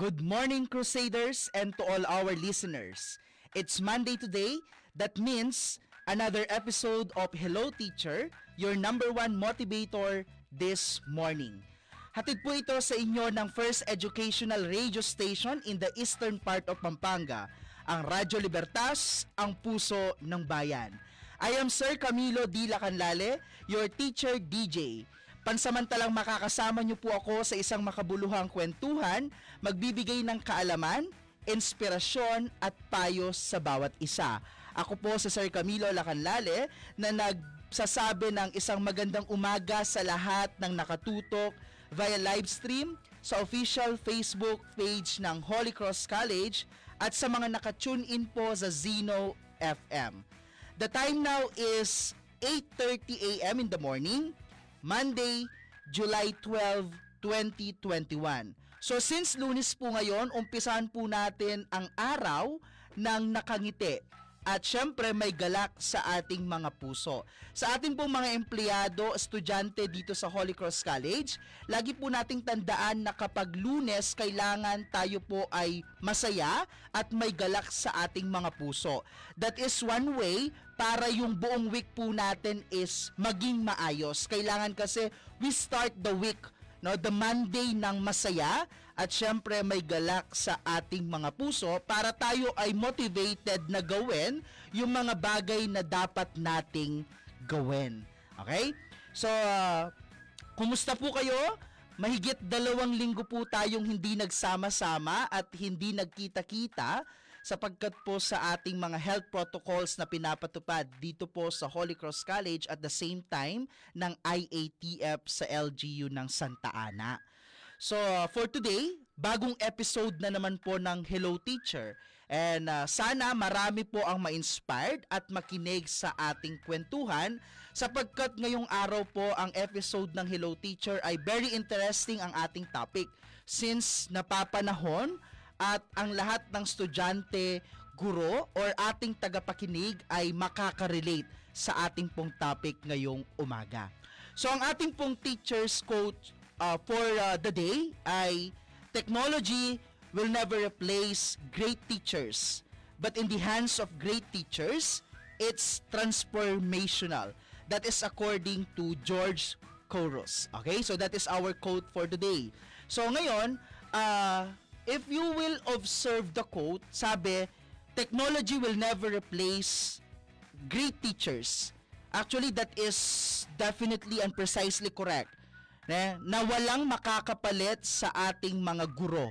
Good morning, Crusaders, and to all our listeners. It's Monday today. That means another episode of Hello Teacher, your number one motivator this morning. Hatid po ito sa inyo ng first educational radio station in the eastern part of Pampanga, ang Radyo Libertas, ang puso ng bayan. I am Sir Camilo D. Your teacher DJ. Pansamantalang makakasama niyo po ako sa isang makabuluhang kwentuhan, magbibigay ng kaalaman, inspirasyon at payo sa bawat isa. Ako po si Sir Camilo Lacanlale na nagsasabi ng isang magandang umaga sa lahat ng nakatutok via live stream sa official Facebook page ng Holy Cross College at sa mga nakatune in po sa Zeno FM. The time now is 8.30 a.m. in the morning, Monday, July 12, 2021. So since lunes po ngayon, umpisahan po natin ang araw ng nakangiti. At syempre may galak sa ating mga puso. Sa ating pong mga empleyado, estudyante dito sa Holy Cross College, lagi po nating tandaan na kapag lunes, kailangan tayo po ay masaya at may galak sa ating mga puso. That is one way para yung buong week po natin is maging maayos. Kailangan kasi we start the week no the Monday ng masaya at syempre may galak sa ating mga puso para tayo ay motivated na gawin yung mga bagay na dapat nating gawin. Okay? So, uh, kumusta po kayo? Mahigit dalawang linggo po tayong hindi nagsama-sama at hindi nagkita-kita sapagkat po sa ating mga health protocols na pinapatupad dito po sa Holy Cross College at the same time ng IATF sa LGU ng Santa Ana. So for today, bagong episode na naman po ng Hello Teacher. And uh, sana marami po ang ma-inspired at makinig sa ating kwentuhan sapagkat ngayong araw po ang episode ng Hello Teacher ay very interesting ang ating topic since napapanahon at ang lahat ng estudyante, guro or ating tagapakinig ay makaka-relate sa ating pong topic ngayong umaga. So ang ating pong teacher's quote uh, for uh, the day ay technology will never replace great teachers but in the hands of great teachers it's transformational. That is according to George Couros okay? So that is our quote for today so ngayon uh, if you will observe the quote, sabi, technology will never replace great teachers. Actually, that is definitely and precisely correct. Ne? Na walang makakapalit sa ating mga guro.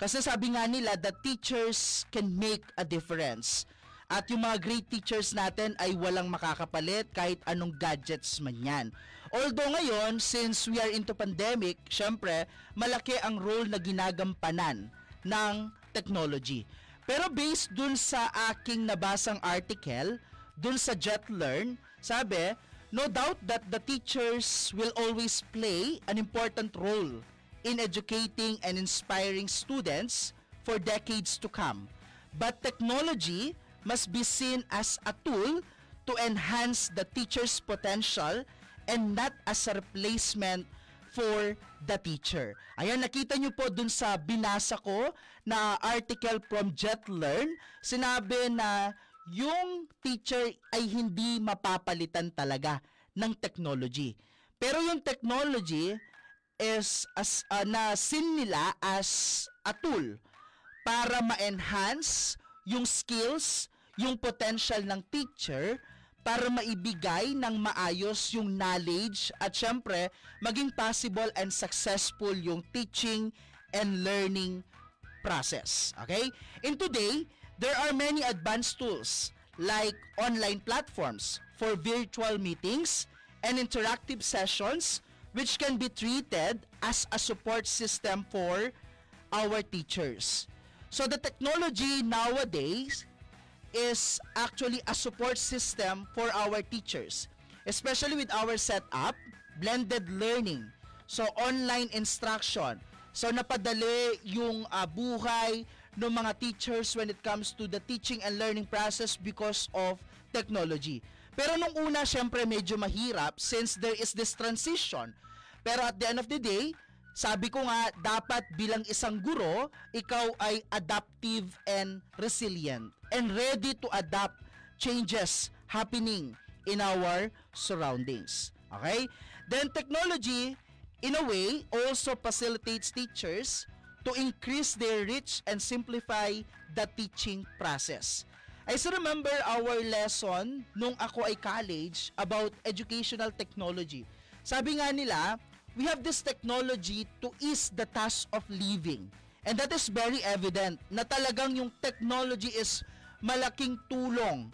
Kasi sabi nga nila that teachers can make a difference. At yung mga great teachers natin ay walang makakapalit kahit anong gadgets man yan. Although ngayon, since we are into pandemic, syempre, malaki ang role na ginagampanan ng technology. Pero based dun sa aking nabasang article, dun sa JetLearn, sabi, no doubt that the teachers will always play an important role in educating and inspiring students for decades to come. But technology must be seen as a tool to enhance the teacher's potential and not as a replacement for the teacher. Ayan, nakita nyo po dun sa binasa ko na article from JetLearn, sinabi na yung teacher ay hindi mapapalitan talaga ng technology. Pero yung technology is as uh, na sin nila as a tool para ma-enhance yung skills, yung potential ng teacher para maibigay ng maayos yung knowledge at syempre maging possible and successful yung teaching and learning process. Okay? In today, there are many advanced tools like online platforms for virtual meetings and interactive sessions which can be treated as a support system for our teachers. So the technology nowadays is actually a support system for our teachers, especially with our setup, blended learning. So online instruction. So napadali yung uh, buhay ng mga teachers when it comes to the teaching and learning process because of technology. Pero nung una, syempre medyo mahirap since there is this transition. Pero at the end of the day, sabi ko nga, dapat bilang isang guro, ikaw ay adaptive and resilient and ready to adapt changes happening in our surroundings. Okay? Then technology, in a way, also facilitates teachers to increase their reach and simplify the teaching process. I still remember our lesson nung ako ay college about educational technology. Sabi nga nila, we have this technology to ease the task of living. And that is very evident na talagang yung technology is malaking tulong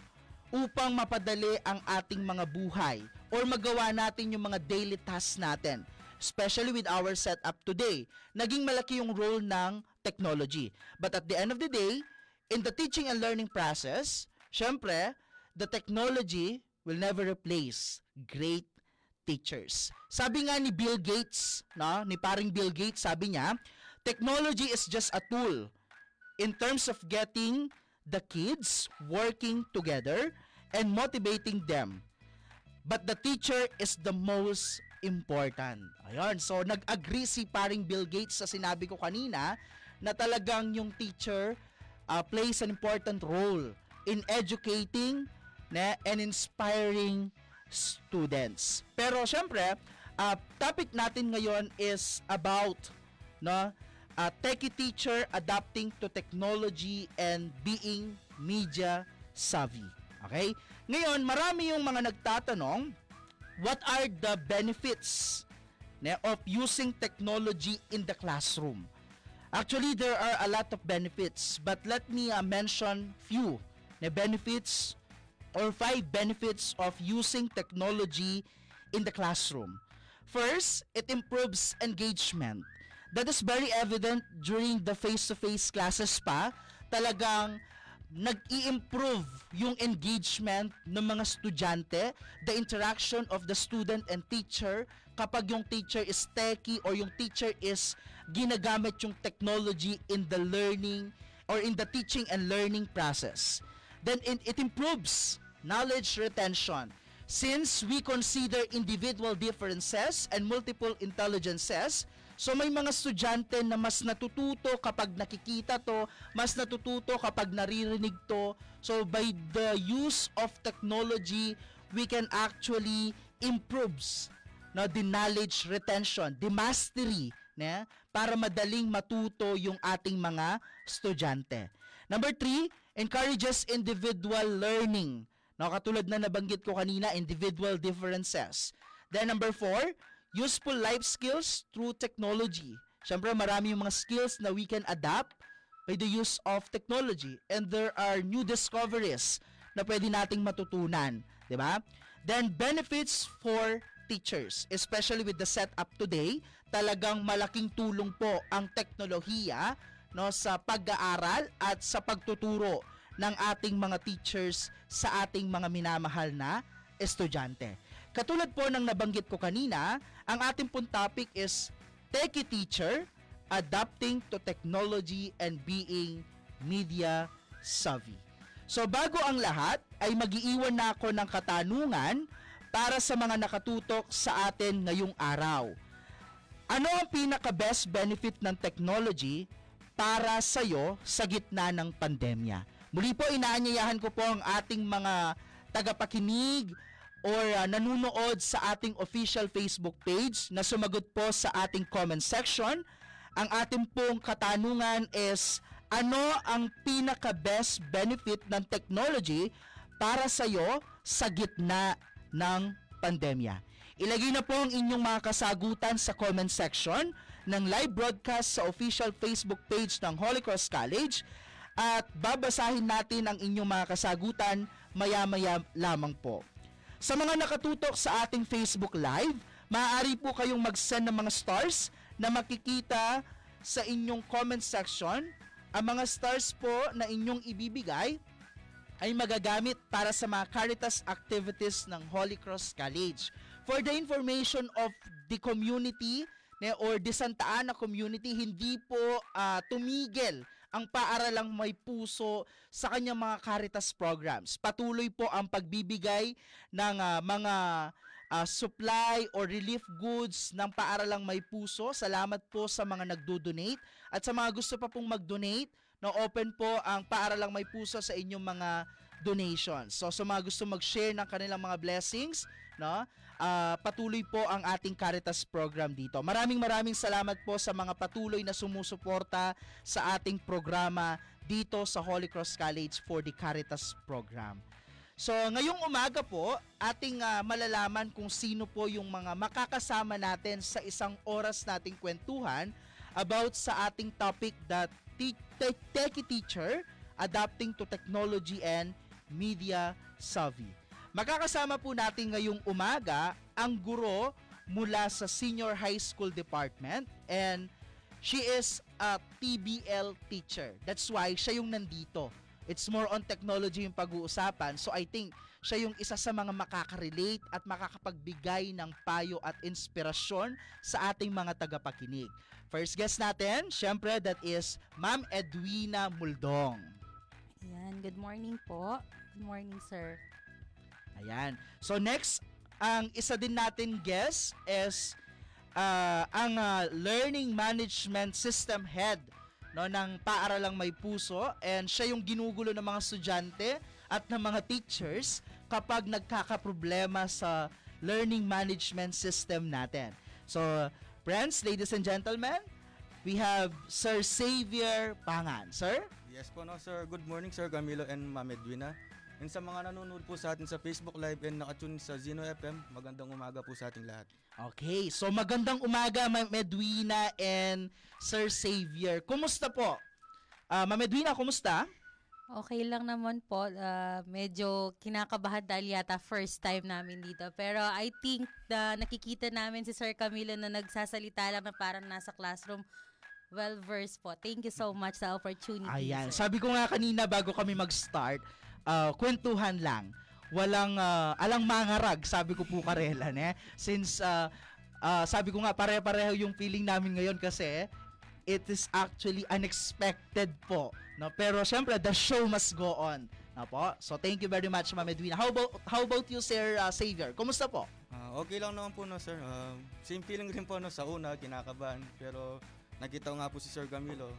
upang mapadali ang ating mga buhay or magawa natin yung mga daily tasks natin. Especially with our setup today, naging malaki yung role ng technology. But at the end of the day, in the teaching and learning process, syempre, the technology will never replace great teachers. Sabi nga ni Bill Gates, no, ni paring Bill Gates, sabi niya, technology is just a tool in terms of getting the kids working together and motivating them. But the teacher is the most important. Ayun, so nag-agree si paring Bill Gates sa sinabi ko kanina na talagang yung teacher uh, plays an important role in educating na, and inspiring students. Pero syempre, uh, topic natin ngayon is about no, uh, techie teacher adapting to technology and being media savvy. Okay? Ngayon, marami yung mga nagtatanong, what are the benefits ne, of using technology in the classroom? Actually, there are a lot of benefits, but let me uh, mention few na benefits or five benefits of using technology in the classroom. First, it improves engagement. That is very evident during the face-to-face classes pa. Talagang nag-i-improve yung engagement ng mga estudyante, the interaction of the student and teacher kapag yung teacher is techie or yung teacher is ginagamit yung technology in the learning or in the teaching and learning process. Then it, it improves knowledge retention. Since we consider individual differences and multiple intelligences, so may mga estudyante na mas natututo kapag nakikita to, mas natututo kapag naririnig to. So by the use of technology, we can actually improves no, the knowledge retention, the mastery ne, para madaling matuto yung ating mga estudyante. Number three, encourages individual learning. No, katulad na nabanggit ko kanina, individual differences. Then number four, useful life skills through technology. Siyempre, marami yung mga skills na we can adapt by the use of technology. And there are new discoveries na pwede nating matutunan. ba? Diba? Then, benefits for teachers, especially with the setup today, talagang malaking tulong po ang teknolohiya no sa pag-aaral at sa pagtuturo ng ating mga teachers sa ating mga minamahal na estudyante. Katulad po ng nabanggit ko kanina, ang ating pong topic is Techie Teacher, Adapting to Technology and Being Media Savvy. So bago ang lahat, ay magiiwan na ako ng katanungan para sa mga nakatutok sa atin ngayong araw. Ano ang pinaka-best benefit ng technology para sa iyo sa gitna ng pandemya? Muli po inaanyayahan ko po ang ating mga tagapakinig or uh, nanunood sa ating official Facebook page na sumagot po sa ating comment section. Ang ating pong katanungan is ano ang pinaka best benefit ng technology para sa iyo sa gitna ng pandemya. Ilagay na po ang inyong mga kasagutan sa comment section ng live broadcast sa official Facebook page ng Holy Cross College at babasahin natin ang inyong mga kasagutan maya-maya lamang po. Sa mga nakatutok sa ating Facebook Live, maaari po kayong mag-send ng mga stars na makikita sa inyong comment section Ang mga stars po na inyong ibibigay ay magagamit para sa mga Caritas activities ng Holy Cross College. For the information of the community or the Santa Ana community, hindi po ah, tumigil ang paaralang may puso sa kanyang mga Caritas programs. Patuloy po ang pagbibigay ng ah, mga ah, supply or relief goods ng paaralang may puso. Salamat po sa mga nagdo-donate at sa mga gusto pa pong mag-donate, no, open po ang paaralang may puso sa inyong mga donations. So sa mga gusto mag-share ng kanilang mga blessings, no, ah, patuloy po ang ating Caritas program dito. Maraming maraming salamat po sa mga patuloy na sumusuporta sa ating programa dito sa Holy Cross College for the Caritas program. So ngayong umaga po, ating ah, malalaman kung sino po yung mga makakasama natin sa isang oras nating kwentuhan about sa ating topic that te- te- techie teacher adapting to technology and media savvy. Makakasama po natin ngayong umaga ang guro mula sa Senior High School Department and she is a TBL teacher. That's why siya yung nandito. It's more on technology yung pag-uusapan. So I think siya yung isa sa mga makaka-relate at makakapagbigay ng payo at inspirasyon sa ating mga tagapakinig. First guest natin, syempre that is Ma'am Edwina Muldong. Ayan, good morning po. Good morning, sir. Ayan. So next, ang isa din natin guest is ah, ang ah, Learning Management System Head no ng Paaralang May Puso and siya yung ginugulo ng mga estudyante at ng mga teachers kapag nagkakaproblema sa learning management system natin. So, friends, ladies and gentlemen, we have Sir Xavier Pangan. Sir? Yes po no sir. Good morning sir Camilo and Ma'am Edwina. And sa mga nanonood po sa atin sa Facebook Live and nakatune sa Zeno FM, magandang umaga po sa ating lahat. Okay, so magandang umaga Ma'am Edwina and Sir Xavier. Kumusta po? Ah, Ma'am Edwina, kumusta? Okay lang naman po. Ah, medyo kinakabahan dahil yata first time namin dito. Pero I think na nakikita namin si Sir Camilo na nagsasalita lang na parang nasa classroom. Well-versed po. Thank you so much sa opportunity. Ayan, sir. sabi ko nga kanina bago kami mag-start, ah, kwentuhan lang. Walang ah, alang mangarag, sabi ko po karela, ne? Since ah, ah, sabi ko nga pare-pareho yung feeling namin ngayon kasi it is actually unexpected po. No? Pero syempre, the show must go on. No po? So thank you very much, Ma'am Edwina. How about, how about you, Sir ah, Xavier? Kumusta po? Ah, okay lang naman po no sir. Ah, same feeling rin po no sa una, kinakabahan. Pero nakita ko nga po si Sir Camilo.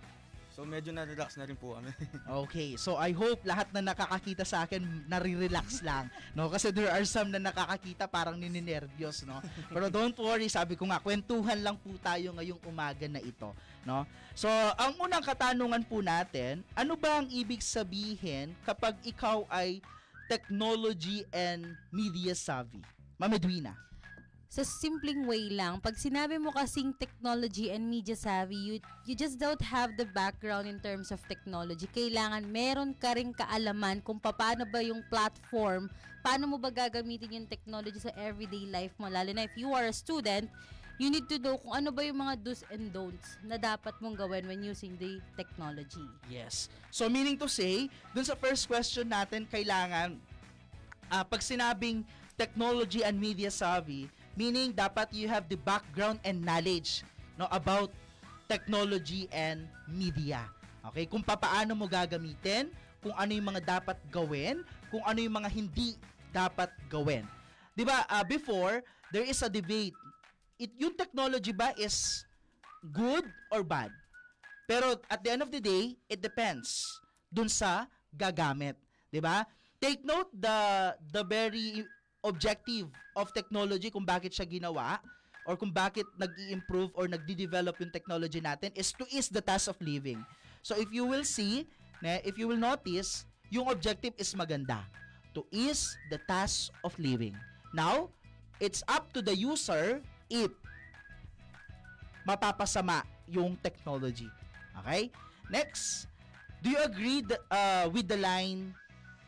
So medyo na-relax na rin po kami. Okay, so I hope lahat na nakakakita sa akin nare-relax lang, no? Kasi there are some na nakakakita parang nininervyos, no? Pero don't worry, sabi ko nga, kwentuhan lang po tayo ngayong umaga na ito, no? So, ang unang katanungan po natin, ano ba ang ibig sabihin kapag ikaw ay technology and media savvy? Ma'am Edwina. Sa simpleng way lang, pag sinabi mo kasing technology and media savvy, you, you just don't have the background in terms of technology. Kailangan meron ka rin kaalaman kung paano ba yung platform, paano mo ba gagamitin yung technology sa everyday life mo. Lalo na if you are a student, you need to know kung ano ba yung mga do's and don'ts na dapat mong gawin when using the technology. Yes. So meaning to say, dun sa first question natin, kailangan ah, pag sinabing technology and media savvy, meaning dapat you have the background and knowledge no about technology and media. Okay? Kung papaano mo gagamitin, kung ano yung mga dapat gawin, kung ano yung mga hindi dapat gawin. 'Di ba? ah, before there is a debate. It yung technology ba is good or bad? Pero at the end of the day, it depends dun sa gagamit, 'di ba? Take note the the very objective of technology kung bakit siya ginawa or kung bakit nag-i-improve or nagdi-develop yung technology natin is to ease the task of living. So if you will see, ne, if you will notice, yung objective is maganda. To ease the task of living. Now, it's up to the user if mapapasama yung technology. Okay? Next, do you agree th- uh, with the line,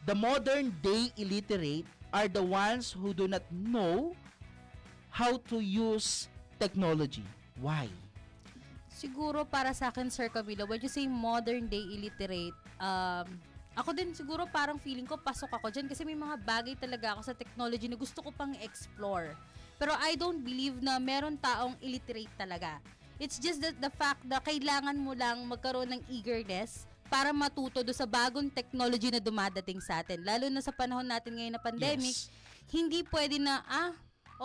the modern day illiterate are the ones who do not know how to use technology? Why? Siguro para sa akin, Sir Camilo, when you say modern day illiterate, um, ako din siguro parang feeling ko pasok ako dyan kasi may mga bagay talaga ako sa technology na gusto ko pang explore. Pero I don't believe na meron taong illiterate talaga. It's just that the fact na kailangan mo lang magkaroon ng eagerness para matuto do sa bagong technology na dumadating sa atin. Lalo na sa panahon natin ngayon na pandemic, Yes. hindi pwede na, ah,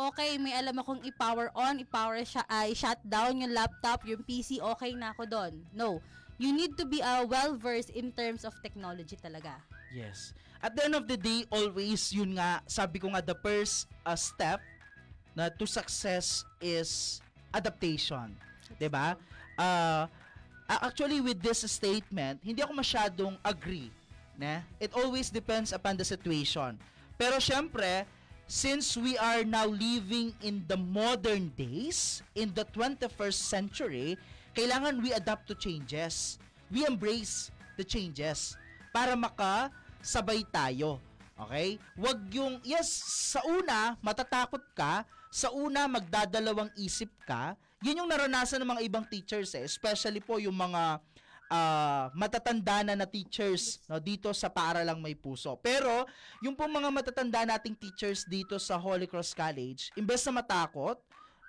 okay, may alam akong i-power on, i-power siya, ah, i-shut down yung laptop, yung PC, okay na ako doon. No. You need to be uh, well-versed in terms of technology talaga. Yes. At the end of the day, always yun nga, sabi ko nga the first uh, step na to success is adaptation. 'Di ba? Uh, actually with this statement, hindi ako masyadong agree, na? It always depends upon the situation. Pero syempre, since we are now living in the modern days, in the 21st century, kailangan we adapt to changes. We embrace the changes para makasabay tayo. Okay? Wag yung, yes, sa una, matatakot ka, sa una, magdadalawang isip ka, yun yung naranasan ng mga ibang teachers eh, especially po yung mga ah, matatanda na na teachers no, dito sa Paaralang May Puso. Pero, yung pong mga matatanda nating teachers dito sa Holy Cross College, imbes na matakot,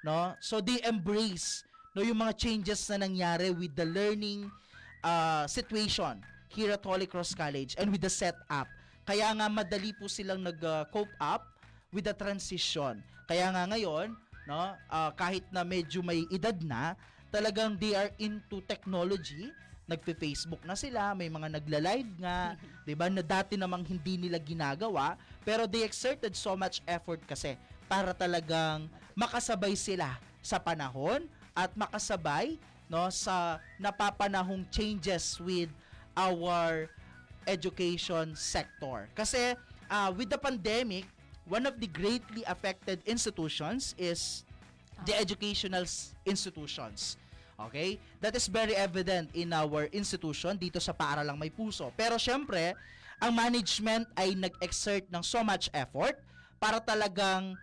no, so they embrace no, yung mga changes na nangyari with the learning uh, situation here at Holy Cross College and with the setup. Kaya nga madali po silang nag-cope up with the transition. Kaya nga ngayon, no, ah, kahit na medyo may edad na, talagang they are into technology. Nagpe-Facebook na sila, may mga nagla-live nga, 'di ba? Na dati namang hindi nila ginagawa, pero they exerted so much effort kasi para talagang makasabay sila sa panahon at makasabay no sa napapanahong changes with our education sector. Kasi uh, with the pandemic, one of the greatly affected institutions is the educational s- institutions. Okay? That is very evident in our institution dito sa Paaralang May Puso. Pero syempre, ang management ay nag-exert ng so much effort para talagang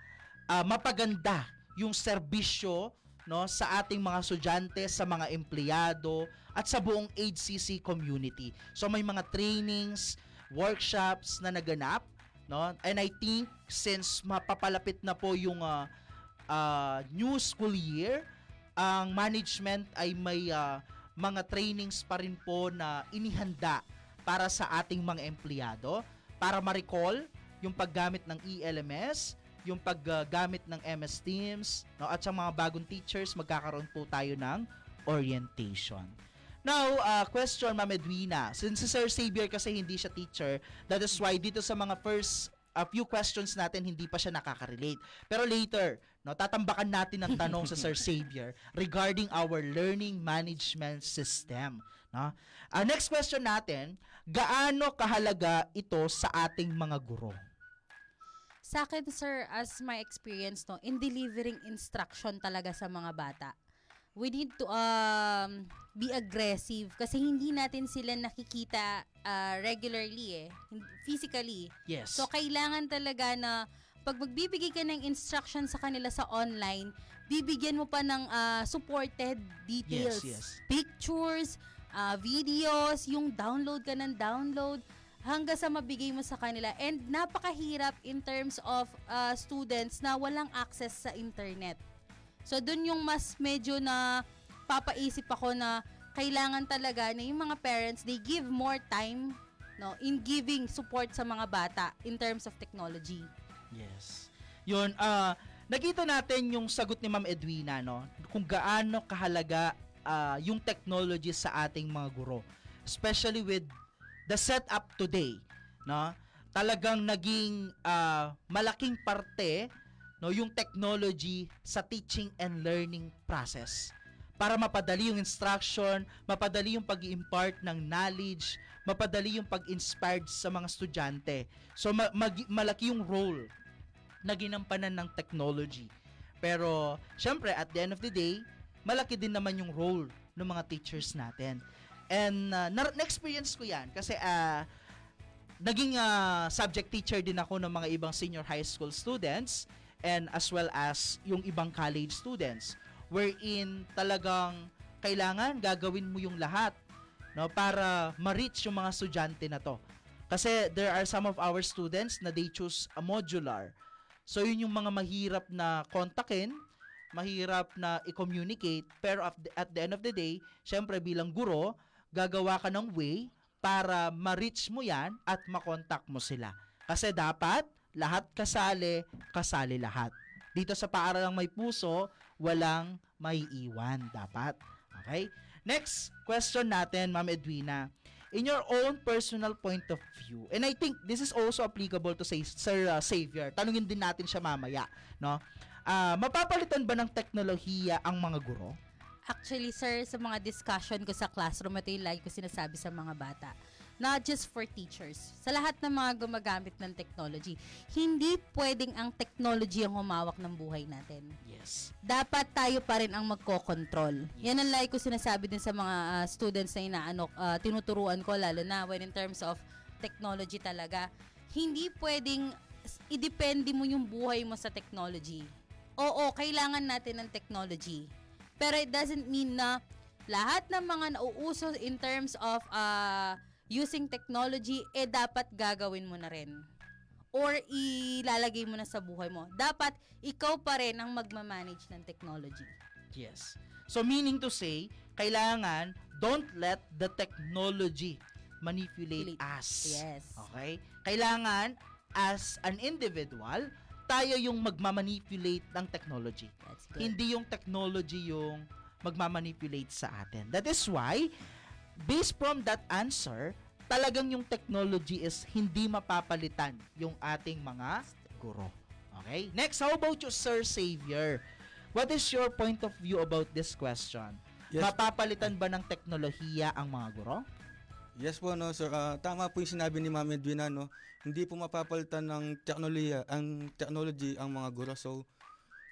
ah, mapaganda yung serbisyo no sa ating mga estudyante, sa mga empleyado at sa buong HCC community. So may mga trainings, workshops na naganap, no? And I think since mapapalapit na po yung ah, ah, new school year, ang management ay may ah, mga trainings pa rin po na inihanda para sa ating mga empleyado para ma-recall yung paggamit ng ELMS, yung paggamit ng MS Teams, no, at sa mga bagong teachers, magkakaroon po tayo ng orientation. Now, uh, question, Ma'am Edwina. Since si Sir Xavier kasi hindi siya teacher, that is why dito sa mga first a few questions natin hindi pa siya nakaka-relate. Pero later, no, tatambakan natin ang tanong sa Sir Xavier regarding our learning management system. No? Ang next question natin, gaano kahalaga ito sa ating mga guro? Sa akin, sir, as my experience, no, in delivering instruction talaga sa mga bata, we need to um, be aggressive kasi hindi natin sila nakikita uh, regularly eh, physically. Yes. So, kailangan talaga na pag magbibigay ka ng instruction sa kanila sa online, bibigyan mo pa ng ah, supported details. Yes, yes. Pictures, ah, videos, yung download ka ng download, hanggang sa mabigay mo sa kanila. And napakahirap in terms of ah, students na walang access sa internet. So, dun yung mas medyo na papaisip ako na kailangan talaga na yung mga parents, they give more time no, in giving support sa mga bata in terms of technology. Yes. Yun, ah nakita natin yung sagot ni Ma'am Edwina, no? Kung gaano kahalaga ah, yung technology sa ating mga guro. Especially with the setup today, no? Talagang naging ah, malaking parte no yung technology sa teaching and learning process para mapadali yung instruction, mapadali yung pag-impart ng knowledge, mapadali yung pag-inspired sa mga estudyante. So ma- mag- malaki yung role na ginampanan ng technology. Pero syempre at the end of the day, malaki din naman yung role ng mga teachers natin. And uh, na- na-experience ko 'yan kasi ah naging ah, subject teacher din ako ng mga ibang senior high school students and as well as yung ibang college students wherein talagang kailangan gagawin mo yung lahat no para ma-reach yung mga estudyante na to. Kasi there are some of our students na they choose a modular. So yun yung mga mahirap na kontakin, mahirap na i-communicate, pero at the, at the end of the day, syempre bilang guro, gagawa ka ng way para ma-reach mo yan at makontak mo sila. Kasi dapat lahat kasali, kasali lahat. Dito sa paaralang may puso, walang may iwan dapat. Okay? Next question natin, Ma'am Edwina. In your own personal point of view, and I think this is also applicable to say Sir uh, Xavier. Tanungin din natin siya mamaya, no? Ah, mapapalitan ba ng teknolohiya ang mga guro? Actually, sir, sa mga discussion ko sa classroom, ito yung lagi ko sinasabi sa mga bata. Not just for teachers. Sa lahat ng mga gumagamit ng technology, hindi pwedeng ang technology ang humawak ng buhay natin. Yes. Dapat tayo pa rin ang magko-control. Yan ang lagi ko sinasabi din sa mga ah, students na inaano, ah, tinuturuan ko, lalo na when in terms of technology talaga. Hindi pwedeng idepende mo yung buhay mo sa technology. Oo, kailangan natin ng technology. Pero it doesn't mean na lahat ng mga nauuso in terms of uh, using technology, eh dapat gagawin mo na rin. Or ilalagay mo na sa buhay mo. Dapat ikaw pa rin ang magmamanage ng technology. Yes. So meaning to say, kailangan don't let the technology manipulate Manipulate. us. Yes. Okay? Kailangan as an individual, tayo yung magmamanipulate ng technology. That's good. Hindi yung technology yung magmamanipulate sa atin. That is why, based from that answer, talagang yung technology is hindi mapapalitan yung ating mga guro. Okay? Next, how about you, Sir Xavier? What is your point of view about this question? Yes. Mapapalitan ba ng teknolohiya ang mga guro? Yes po, no, sir. Ah, tama po yung sinabi ni Ma'am Edwina, no. Hindi po mapapalitan ng teknolohiya, ang technology ang mga guro. So,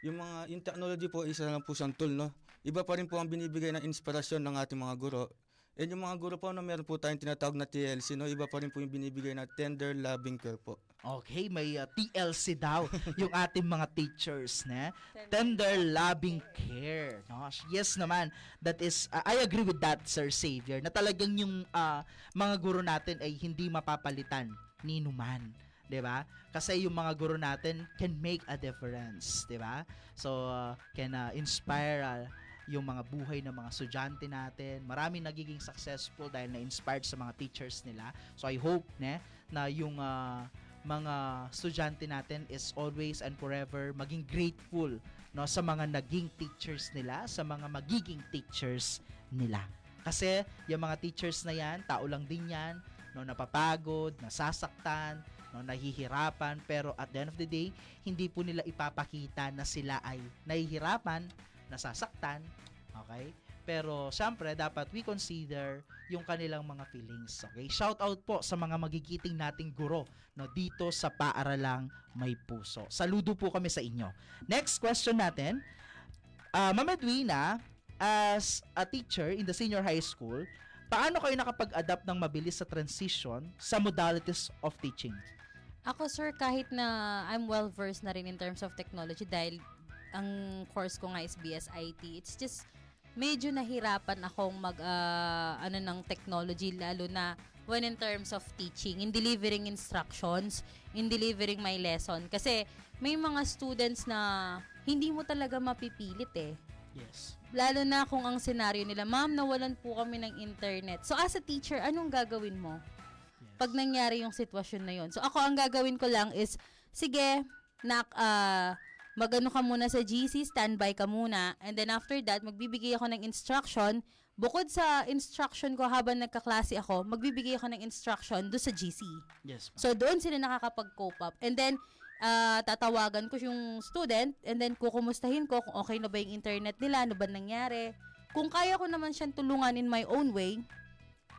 yung mga yung technology po isa lang po siyang tool, no. Iba pa rin po ang binibigay ng inspirasyon ng ating mga guro. And yung mga guro po, no, meron po tayong tinatawag na TLC, no. Iba pa rin po yung binibigay na tender loving care po. Okay, may uh, TLC daw yung ating mga teachers, na tender loving care. No? Yes naman, that is uh, I agree with that, Sir Xavier, na talagang yung uh, mga guro natin ay hindi mapapalitan ni numan. 'di ba? Kasi yung mga guro natin can make a difference, 'di ba? So uh, can uh, inspire uh, yung mga buhay ng mga estudyante natin. Marami nagiging successful dahil na-inspired sa mga teachers nila. So I hope ne, na yung uh, mga estudyante natin is always and forever maging grateful no sa mga naging teachers nila, sa mga magiging teachers nila. Kasi yung mga teachers na yan, tao lang din yan, no napapagod, nasasaktan, no nahihirapan, pero at the end of the day, hindi po nila ipapakita na sila ay nahihirapan, nasasaktan, okay? Pero syempre dapat we consider yung kanilang mga feelings. Okay? Shout out po sa mga magigiting nating guro no dito sa Paaralang May Puso. Saludo po kami sa inyo. Next question natin. Uh, Ma'am Edwina, as a teacher in the senior high school, paano kayo nakapag-adapt ng mabilis sa transition sa modalities of teaching? Ako sir, kahit na I'm well versed na rin in terms of technology dahil ang course ko nga is BS IT, it's just medyo nahirapan akong mag ah, ano ng technology lalo na when in terms of teaching, in delivering instructions, in delivering my lesson kasi may mga students na hindi mo talaga mapipilit eh. Yes. Lalo na kung ang senaryo nila, ma'am, nawalan po kami ng internet. So as a teacher, anong gagawin mo? pag nangyari yung sitwasyon na yon. So ako ang gagawin ko lang is sige, nak ah magano ka muna sa GC, standby ka muna, and then after that magbibigay ako ng instruction. Bukod sa instruction ko habang nagkaklase ako, magbibigay ako ng instruction do sa GC. Yes. ma'am. So doon sila nakakapag-cope up. And then ah, tatawagan ko yung student and then kukumustahin ko kung okay na ba yung internet nila, ano ba nangyari. Kung kaya ko naman siyang tulungan in my own way,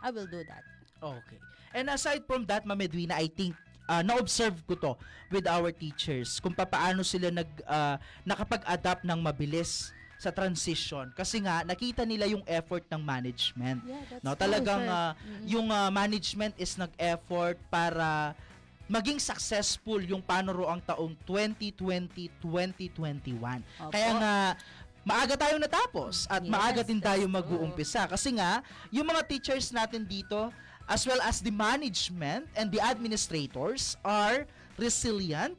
I will do that. Okay. And aside from that, Ma'am Edwina, I think uh, na-observe ko to with our teachers kung paano sila nag uh, nakapag-adapt ng mabilis sa transition kasi nga nakita nila yung effort ng management. Yeah, No, true, talagang uh, Mm-mm. yung uh, management is nag-effort para maging successful yung panoroang taong 2020-2021. Opo. Kaya nga maaga tayong natapos at Yes, maaga din tayo mag-uumpisa. Kasi nga, yung mga teachers natin dito, as well as the management and the administrators are resilient,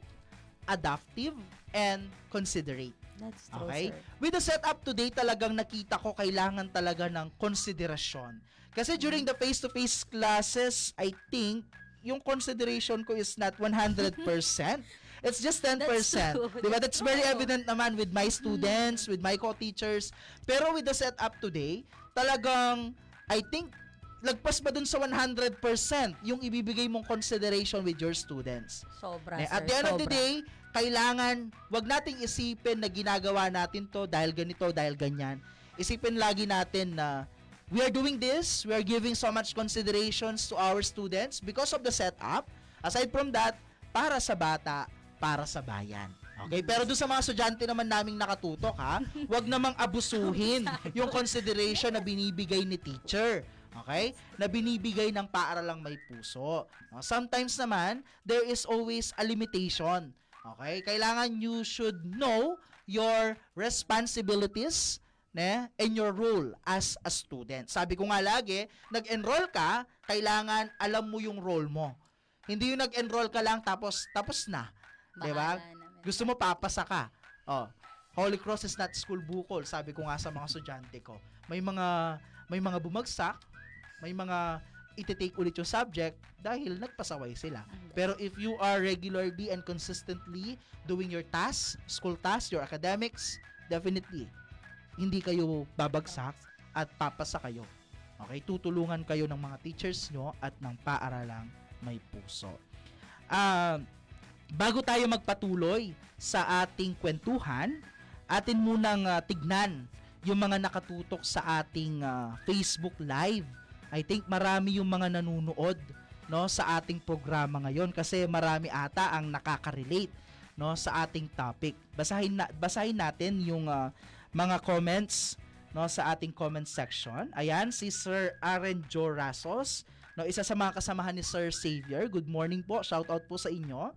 adaptive, and considerate. That's true, Okay? sir. With the setup today, talagang nakita ko kailangan talaga ng konsiderasyon. Kasi during the face-to-face classes, I think, yung consideration ko is not 100%. It's just 10%. That's true. Diba? That's very evident naman with my students, with my co-teachers. Pero with the setup today, talagang, I think, lagpas ba dun sa 100% yung ibibigay mong consideration with your students. Sobra, Eh, sir. At the end of the sobra. day, kailangan, wag nating isipin na ginagawa natin to dahil ganito, dahil ganyan. Isipin lagi natin na we are doing this, we are giving so much considerations to our students because of the setup. Aside from that, para sa bata, para sa bayan. Okay? Pero doon sa mga estudyante naman naming nakatutok ha, wag namang abusuhin yung consideration na binibigay ni teacher. Okay? Na binibigay ng paaralang may puso. Sometimes naman, there is always a limitation. Okay? Kailangan you should know your responsibilities ne, and your role as a student. Sabi ko nga lagi, nag-enroll ka, kailangan alam mo yung role mo. Hindi yung nag-enroll ka lang tapos tapos na. 'Di ba? Gusto mo papasa ka. Oh, Holy Cross is not school bukol, sabi ko nga sa mga estudyante ko. May mga may mga bumagsak, may mga iti-take ulit yung subject dahil nagpasaway sila. Pero if you are regularly and consistently doing your tasks, school tasks, your academics, definitely hindi kayo babagsak at papasa kayo. Okay, tutulungan kayo ng mga teachers nyo at ng paaralang may puso. Ah, bago tayo magpatuloy sa ating kwentuhan, atin munang ah, tignan yung mga nakatutok sa ating ah, Facebook Live. I think marami yung mga nanunood no sa ating programa ngayon kasi marami ata ang nakaka-relate no sa ating topic. Basahin na basahin natin yung ah, mga comments no sa ating comment section. Ayan si Sir Aaron Joe Rasos, no isa sa mga kasamahan ni Sir Xavier. Good morning po. Shout out po sa inyo.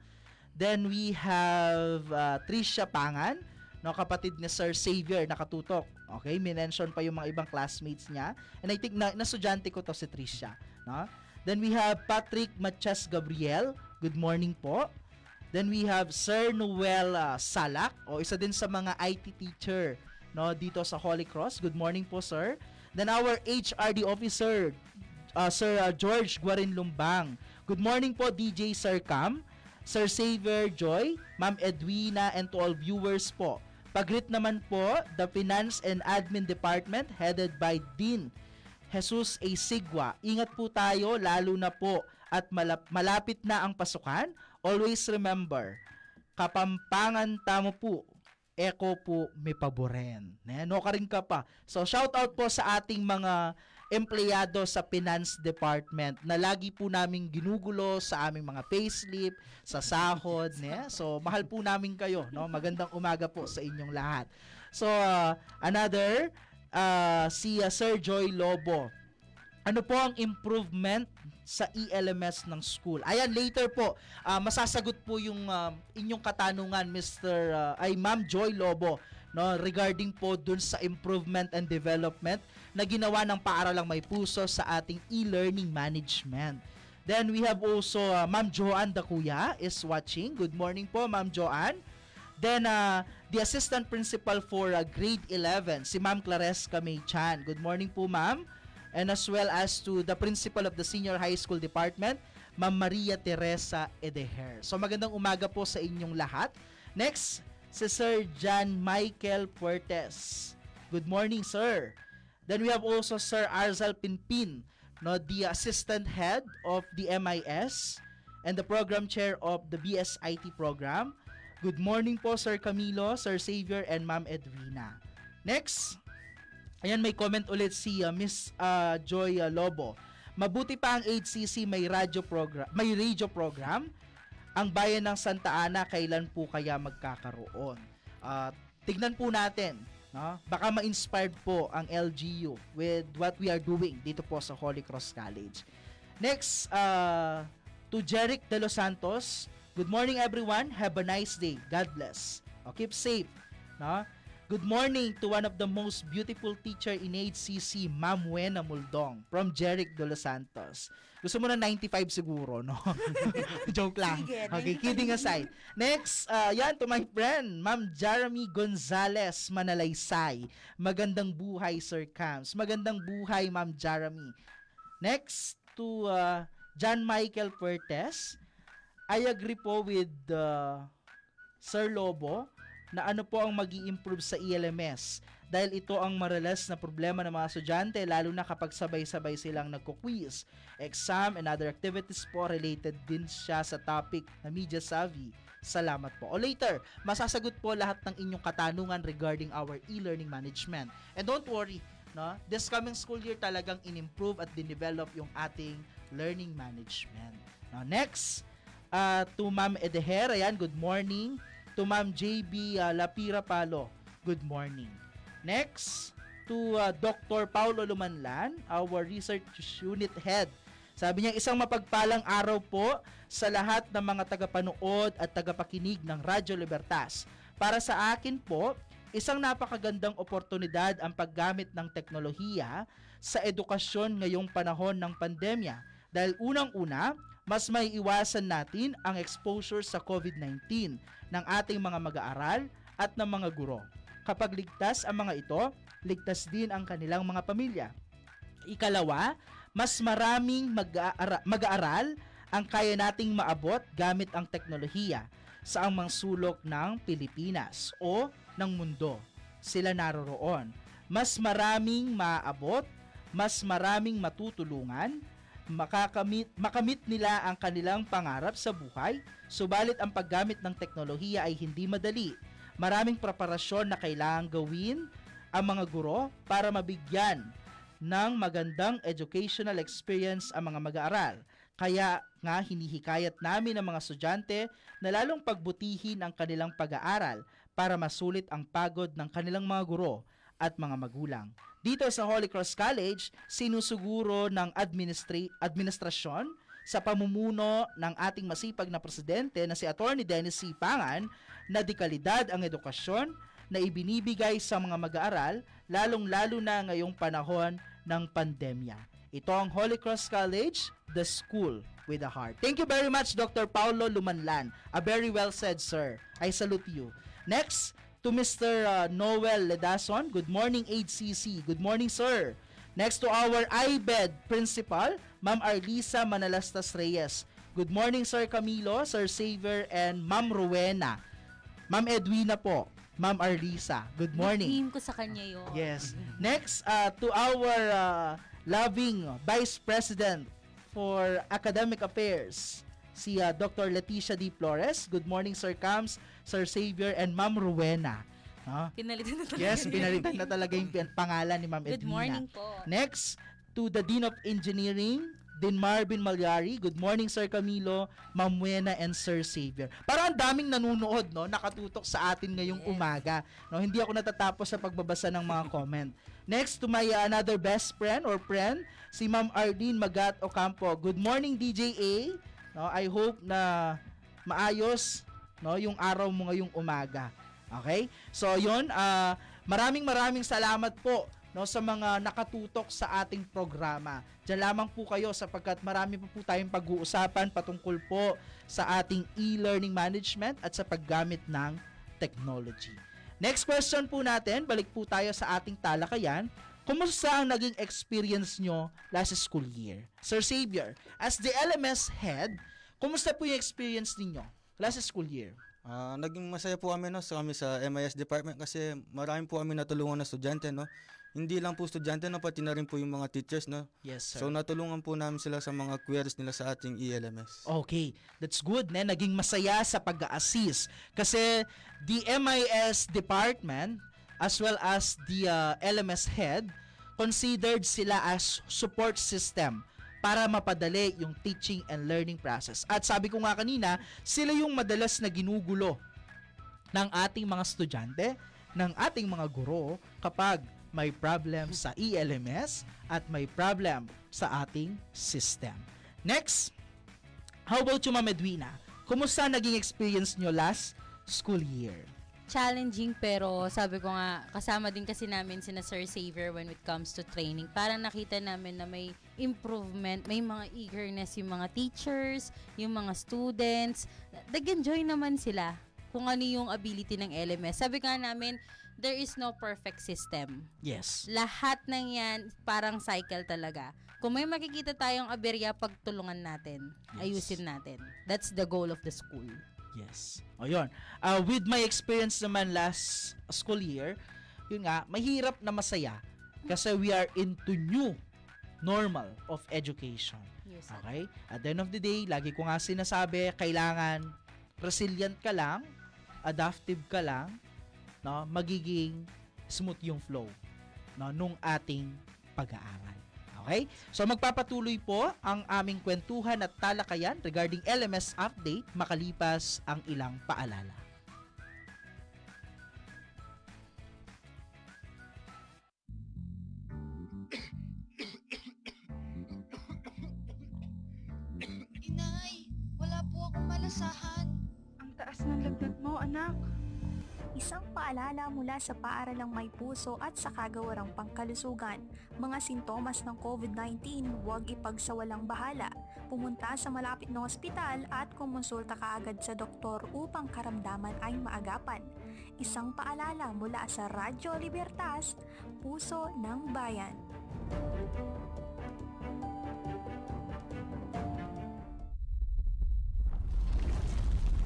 Then we have uh, Trisha Pangan, no kapatid ni Sir Xavier nakatutok. Okay, minention pa yung mga ibang classmates niya. And I think na nastudyante ko to si Trisha, no? Then we have Patrick Matias Gabriel. Good morning po. Then we have Sir Noel uh, Salak, o isa din sa mga IT teacher no dito sa Holy Cross. Good morning po, sir. Then our HRD officer uh, Sir uh, George Guarin Lumbang. Good morning po DJ Sir Cam, Sir Xavier Joy, Ma'am Edwina and to all viewers po. Pagrit naman po, the Finance and Admin Department headed by Dean Jesus A. Sigwa. Ingat po tayo lalo na po at malap- malapit na ang pasukan. Always remember, kapampangan tamo po, eko po may paboren. No ka rin ka pa. So shout out po sa ating mga empleyado sa finance department na lagi po namin ginugulo sa aming mga payslip, sa sahod, ne? So mahal po namin kayo, no? Magandang umaga po sa inyong lahat. So uh, another uh, si uh, Sir Joy Lobo. Ano po ang improvement sa ELMS ng school? Ayan, later po, ah, masasagot po yung ah, inyong katanungan, Mr. ah, ay Ma'am Joy Lobo, no, regarding po dun sa improvement and development na ginawa ng paaralang may puso sa ating e-learning management. Then we have also ah, Ma'am Joanne Dakuya is watching. Good morning po, Ma'am Joanne. Then, uh, the assistant principal for uh, grade 11, si Ma'am Claresca May Chan. Good morning po, Ma'am. And as well as to the principal of the senior high school department, Ma'am Maria Teresa Edeher. So, magandang umaga po sa inyong lahat. Next, si Sir John Michael Puertes. Good morning, sir. Then we have also Sir Arzal Pinpin, no, the assistant head of the MIS and the program chair of the BSIT program. Good morning po Sir Camilo, Sir Xavier, and Ma'am Edwina. Next, ayan may comment ulit si uh, Miss uh, Joy uh, Lobo. Mabuti pa ang HCC may radio program, may radio program. Ang bayan ng Santa Ana kailan po kaya magkakaroon? Uh, tignan po natin, no? Baka ma-inspired po ang LGU with what we are doing dito po sa Holy Cross College. Next, uh, to Jeric De Los Santos, Good morning everyone. Have a nice day. God bless. O, keep safe. No? Good morning to one of the most beautiful teacher in HCC, Ma'am Wena Muldong from Jeric de Los Santos. Gusto mo na 95 siguro, no? Joke lang. Sige, okay, 95. kidding aside. Next, uh, yan to my friend, Ma'am Jeremy Gonzalez Manalaysay. Magandang buhay, Sir Cams. Magandang buhay, Ma'am Jeremy. Next, to uh, John Michael Pertes. I agree po with uh, Sir Lobo na ano po ang mag improve sa ELMS dahil ito ang maralas na problema ng mga estudyante lalo na kapag sabay-sabay silang nagko-quiz, exam and other activities po related din siya sa topic na media savvy. Salamat po. O later, masasagot po lahat ng inyong katanungan regarding our e-learning management. And don't worry, no? This coming school year talagang in-improve at din-develop yung ating learning management. Now, next, uh, to Ma'am Edeher, ayan, good morning. To Ma'am JB uh, Lapira Palo, good morning. Next, to uh, Dr. Paulo Lumanlan, our research unit head. Sabi niya, isang mapagpalang araw po sa lahat ng mga tagapanood at tagapakinig ng Radyo Libertas. Para sa akin po, isang napakagandang oportunidad ang paggamit ng teknolohiya sa edukasyon ngayong panahon ng pandemya. Dahil unang-una, mas may iwasan natin ang exposure sa COVID-19 ng ating mga mag-aaral at ng mga guro. Kapag ligtas ang mga ito, ligtas din ang kanilang mga pamilya. Ikalawa, mas maraming mag-aara- mag-aaral ang kaya nating maabot gamit ang teknolohiya sa ang mga sulok ng Pilipinas o ng mundo. Sila naroroon. Mas maraming maaabot, mas maraming matutulungan, makakamit, makamit nila ang kanilang pangarap sa buhay, subalit ang paggamit ng teknolohiya ay hindi madali. Maraming preparasyon na kailangang gawin ang mga guro para mabigyan ng magandang educational experience ang mga mag-aaral. Kaya nga hinihikayat namin ang mga estudyante na lalong pagbutihin ang kanilang pag-aaral para masulit ang pagod ng kanilang mga guro at mga magulang. Dito sa Holy Cross College, sinusuguro ng administra- administrasyon sa pamumuno ng ating masipag na presidente na si Attorney Dennis C. Pangan na dekalidad ang edukasyon na ibinibigay sa mga mag-aaral lalong-lalo na ngayong panahon ng pandemya. Ito ang Holy Cross College, the school with a heart. Thank you very much, Dr. Paulo Lumanlan. A very well said, sir. I salute you. Next, to Mr. uh, Noel Ledason. Good morning, HCC. Good morning, sir. Next to our IBED principal, Ma'am Arlisa Manalastas Reyes. Good morning, Sir Camilo, Sir Xavier, and Ma'am Rowena. Ma'am Edwina po. Ma'am Arlisa. Good morning. Nickname ko sa kanya yun. Yes. Next, uh, to our uh, loving Vice President for Academic Affairs, si uh, Dr. Leticia D. Flores. Good morning, Sir Cams, Sir Xavier, and Ma'am Rowena. No? Pinalitan na talaga. Yes, pinalitan na talaga yung pangalan ni Ma'am Good Edwina. morning po. Next, to the Dean of Engineering, Dean Marvin Malyari. Good morning, Sir Camilo, Ma'am Wena, and Sir Xavier. Parang ang daming nanonood, no? Nakatutok sa atin ngayong Yes. umaga. No? Hindi ako natatapos sa pagbabasa ng mga comment. Next to my uh, another best friend or friend, si Ma'am Arlene Magat Ocampo. Good morning, DJA. No, I hope na maayos no yung araw mo ngayong umaga. Okay? So, yun, ah, maraming maraming salamat po no sa mga nakatutok sa ating programa. Diyan lamang po kayo sapagkat marami pa po tayong pag-uusapan patungkol po sa ating e-learning management at sa paggamit ng technology. Next question po natin, balik po tayo sa ating talakayan. Kumusta ang naging experience nyo last school year? Sir Xavier, as the LMS head, kumusta po yung experience ninyo last school year? Ah, naging masaya po kami no sa kami sa MIS department kasi marami po kami natulungan na estudyante no. Hindi lang po estudyante no pati na rin po yung mga teachers no. Yes, sir. So natulungan po namin sila sa mga queries nila sa ating ELMS. Okay, that's good, ne? Naging masaya sa pag-assist. Kasi the MIS department as well as the uh, LMS head considered sila as support system para mapadali yung teaching and learning process. At sabi ko nga kanina, sila yung madalas na ginugulo ng ating mga estudyante, ng ating mga guro kapag may problem sa ELMS at may problem sa ating system. Next, How about you, Ma'am Edwina? Kumusta naging experience nyo last school year? challenging pero sabi ko nga kasama din kasi namin sina Sir Xavier when it comes to training para nakita namin na may improvement, may mga eagerness yung mga teachers, yung mga students. Nag-enjoy naman sila kung ano yung ability ng LMS. Sabi nga namin, there is no perfect system. Yes. Lahat ng yan parang cycle talaga. Kung may makikita tayong aberya, pagtulungan natin. Yes. Ayusin natin. That's the goal of the school. Yes. O yun. Uh, with my experience naman last school year, yun nga, mahirap na masaya kasi we are into new normal of education. Yes. Okay? At the end of the day, lagi ko nga sinasabi, kailangan resilient ka lang, adaptive ka lang, no, magiging smooth yung flow no, nung ating pag-aaral. Okay? So magpapatuloy po ang aming kwentuhan at talakayan regarding LMS update makalipas ang ilang paalala. Inay, wala po akong malasahan. Ang taas ng lagnat mo, anak. Isang paalala mula sa paaralang may puso at sa kagawarang pangkalusugan. Mga sintomas ng COVID-19, huwag ipagsawalang bahala. Pumunta sa malapit na ospital at kumonsulta kaagad sa doktor upang karamdaman ay maagapan. Isang paalala mula sa Radyo Libertas, Puso ng Bayan.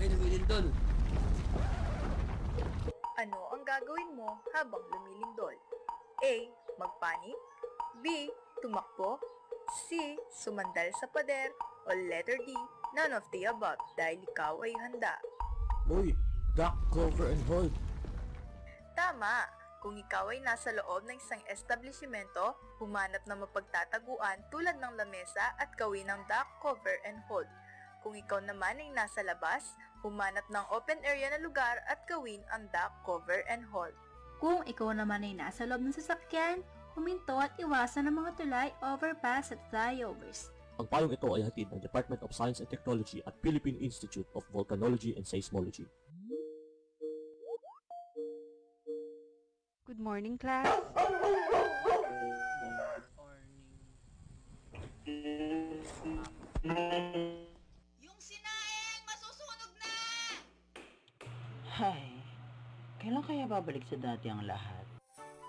Ay, lumilindol. Ano ang gagawin mo habang lumilindol? A. Magpanik B. Tumakbo C. Sumandal sa pader o letter D. None of the above dahil ikaw ay handa. Uy, duck, cover, and hold. Tama! Kung ikaw ay nasa loob ng isang establishmento, humanap ng mapagtataguan tulad ng lamesa at gawin ng duck, cover, and hold. Kung ikaw naman ay nasa labas, humanap ng open area na lugar at gawin ang duck, cover, and hold. Kung ikaw naman ay nasa loob ng sasakyan, huminto at iwasan ang mga tulay, overpass at flyovers. Ang payong ito ay hatid ng Department of Science and Technology at Philippine Institute of Volcanology and Seismology. Good morning, class. Yung kailan kaya babalik sa dati ang lahat?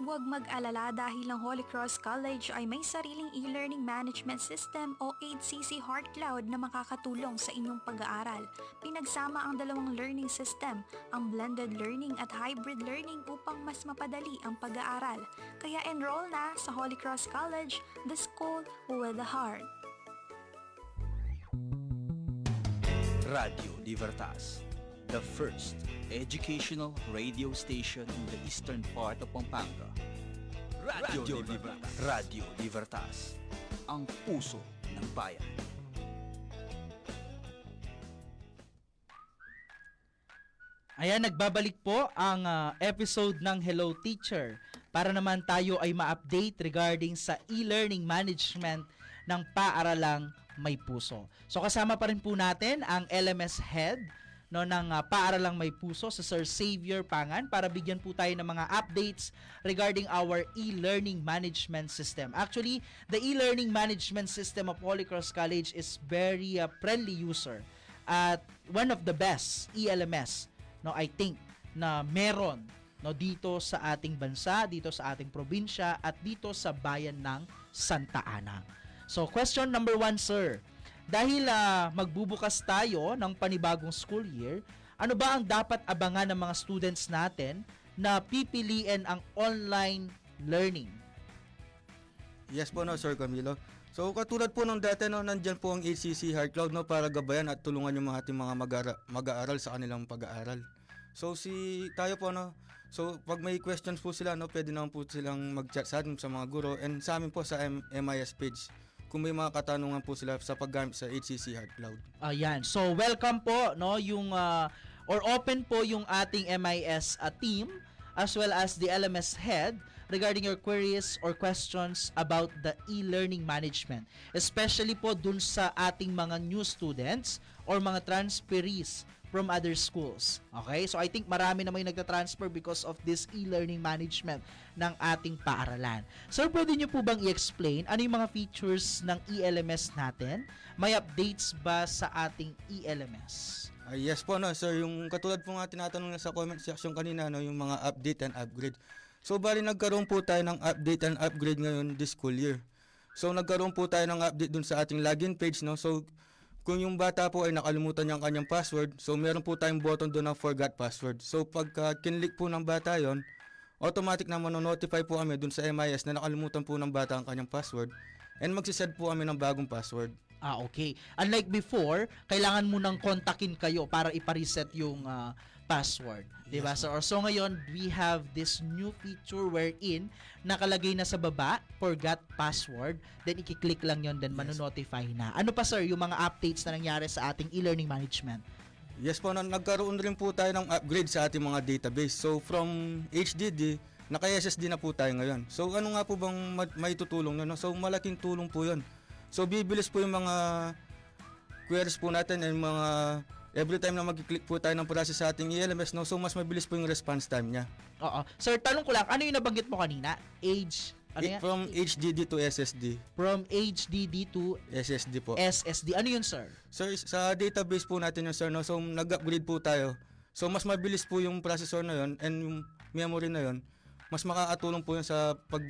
Huwag mag-alala dahil ang Holy Cross College ay may sariling e-learning management system o 8CC Heart Cloud na makakatulong sa inyong pag-aaral. Pinagsama ang dalawang learning system, ang blended learning at hybrid learning upang mas mapadali ang pag-aaral. Kaya enroll na sa Holy Cross College, the school with a heart. Radio Libertas, the first educational radio station in the eastern part of Pampanga. Radio, Libertas. Radio Libertas, ang puso ng bayan. Ayan, nagbabalik po ang ah, episode ng Hello Teacher para naman tayo ay ma-update regarding sa e-learning management ng paaralang may puso. So kasama pa rin po natin ang LMS head no ng ah, paaralang may puso sa Sir Xavier Pangan para bigyan po tayo ng mga updates regarding our e-learning management system. Actually, the e-learning management system of Holy Cross College is very ah, friendly user at one of the best ELMS no I think na meron no dito sa ating bansa, dito sa ating probinsya at dito sa bayan ng Santa Ana. So question number one, sir. Dahil ah, magbubukas tayo ng panibagong school year, ano ba ang dapat abangan ng mga students natin na pipiliin ang online learning? Yes po no, Sir Camilo. So katulad po ng dati no, nandyan po ang ACC Heart Cloud no para gabayan at tulungan yung mga ating mga mag-aara- mag-aaral sa kanilang pag-aaral. So si tayo po no, so pag may questions po sila no, pwede naman po silang mag-chat sa sa mga guro and sa amin po sa M- MIS page kung may mga katanungan po sila sa paggamit sa HCC Heart Cloud. Ayan. So welcome po no yung ah, or open po yung ating MIS ah, team as well as the LMS head regarding your queries or questions about the e-learning management. Especially po dun sa ating mga new students or mga transferees from other schools. Okay? So I think marami na may nagta-transfer because of this e-learning management ng ating paaralan. Sir, pwede niyo po bang i-explain ano yung mga features ng ELMS natin? May updates ba sa ating ELMS? Ah, yes po no sir, yung katulad po nga tinatanong na sa comment section kanina no, yung mga update and upgrade. So bali nagkaroon po tayo ng update and upgrade ngayon this school year. So nagkaroon po tayo ng update dun sa ating login page no. So kung yung bata po ay nakalimutan yung kanyang password, so meron po tayong button doon na forgot password. So pagka kinlik po ng bata yon, automatic na manonotify po kami doon sa MIS na nakalimutan po ng bata ang kanyang password and magsiset po kami ng bagong password. Ah, okay. Unlike before, kailangan mo nang kontakin kayo para ipa-reset yung ah, password. 'Di ba? So, so ngayon, we have this new feature wherein nakalagay na sa baba, forgot password, then i-click lang 'yon then mano-notify na. Ano pa sir, yung mga updates na nangyari sa ating e-learning management? Yes po, na, nagkaroon rin po tayo ng upgrade sa ating mga database. So from HDD, naka-SSD na po tayo ngayon. So ano nga po bang ma- may tutulong na? No? So malaking tulong po yun. So bibilis po yung mga queries po natin and mga every time na mag-click po tayo ng process sa ating ELMS, no? so mas mabilis po yung response time niya. Oo. Sir, tanong ko lang, ano yung nabanggit mo kanina? Age, ano It- yan? from HDD to SSD. From HDD to SSD po. SSD. Ano yun, sir? Sir, sa database po natin yun, sir, no? so nag-upgrade po tayo. So mas mabilis po yung processor na yun and yung memory na yun, mas makakatulong po yun sa pag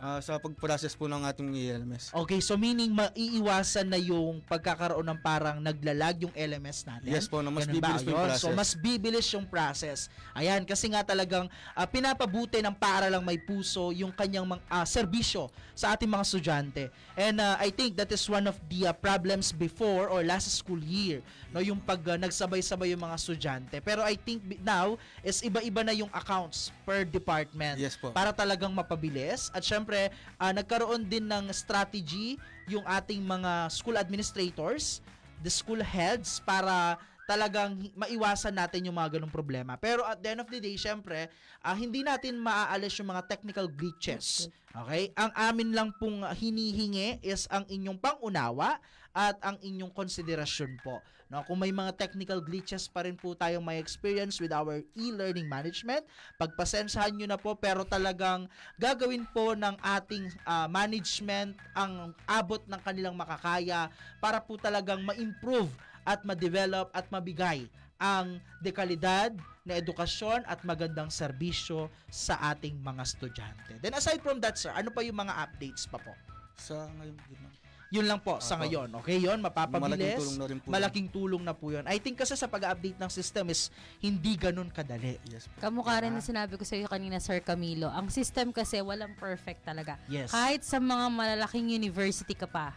ah, sa pag-process po ng ating ELMS. Okay, so meaning maiiwasan na yung pagkakaroon ng parang naglalag yung LMS natin. Yes po, na mas Ganun bibilis yung process. So mas bibilis yung process. Ayan, kasi nga talagang ah, pinapabuti ng paaralang may puso yung kanyang mga ah, serbisyo sa ating mga estudyante. And ah, I think that is one of the ah, problems before or last school year, no, yung pag ah, nagsabay-sabay yung mga estudyante. Pero I think now is iba-iba na yung accounts per department Yes po. para talagang mapabilis at syempre ah, nagkaroon din ng strategy yung ating mga school administrators, the school heads para talagang maiwasan natin yung mga ganong problema. Pero at the end of the day, syempre, ah, hindi natin maaalis yung mga technical glitches. Okay? Ang amin lang pong hinihingi is ang inyong pangunawa at ang inyong konsiderasyon po. No, kung may mga technical glitches pa rin po tayong may experience with our e-learning management, pagpasensyahan nyo na po pero talagang gagawin po ng ating ah, management ang abot ng kanilang makakaya para po talagang ma-improve at ma-develop at mabigay ang dekalidad na edukasyon at magandang serbisyo sa ating mga estudyante. Then aside from that, sir, ano pa yung mga updates pa po? Sa ngayon, yun lang. Yun lang po sa ngayon. Okay, yun, mapapabilis. Malaking tulong na rin po yun. Malaking tulong na po yun. I think kasi sa pag-update ng system is hindi ganun kadali. Yes. Kamukha rin na sinabi ko sa iyo kanina, Sir Camilo. Ang system kasi walang perfect talaga. Yes. Kahit sa mga malalaking university ka pa.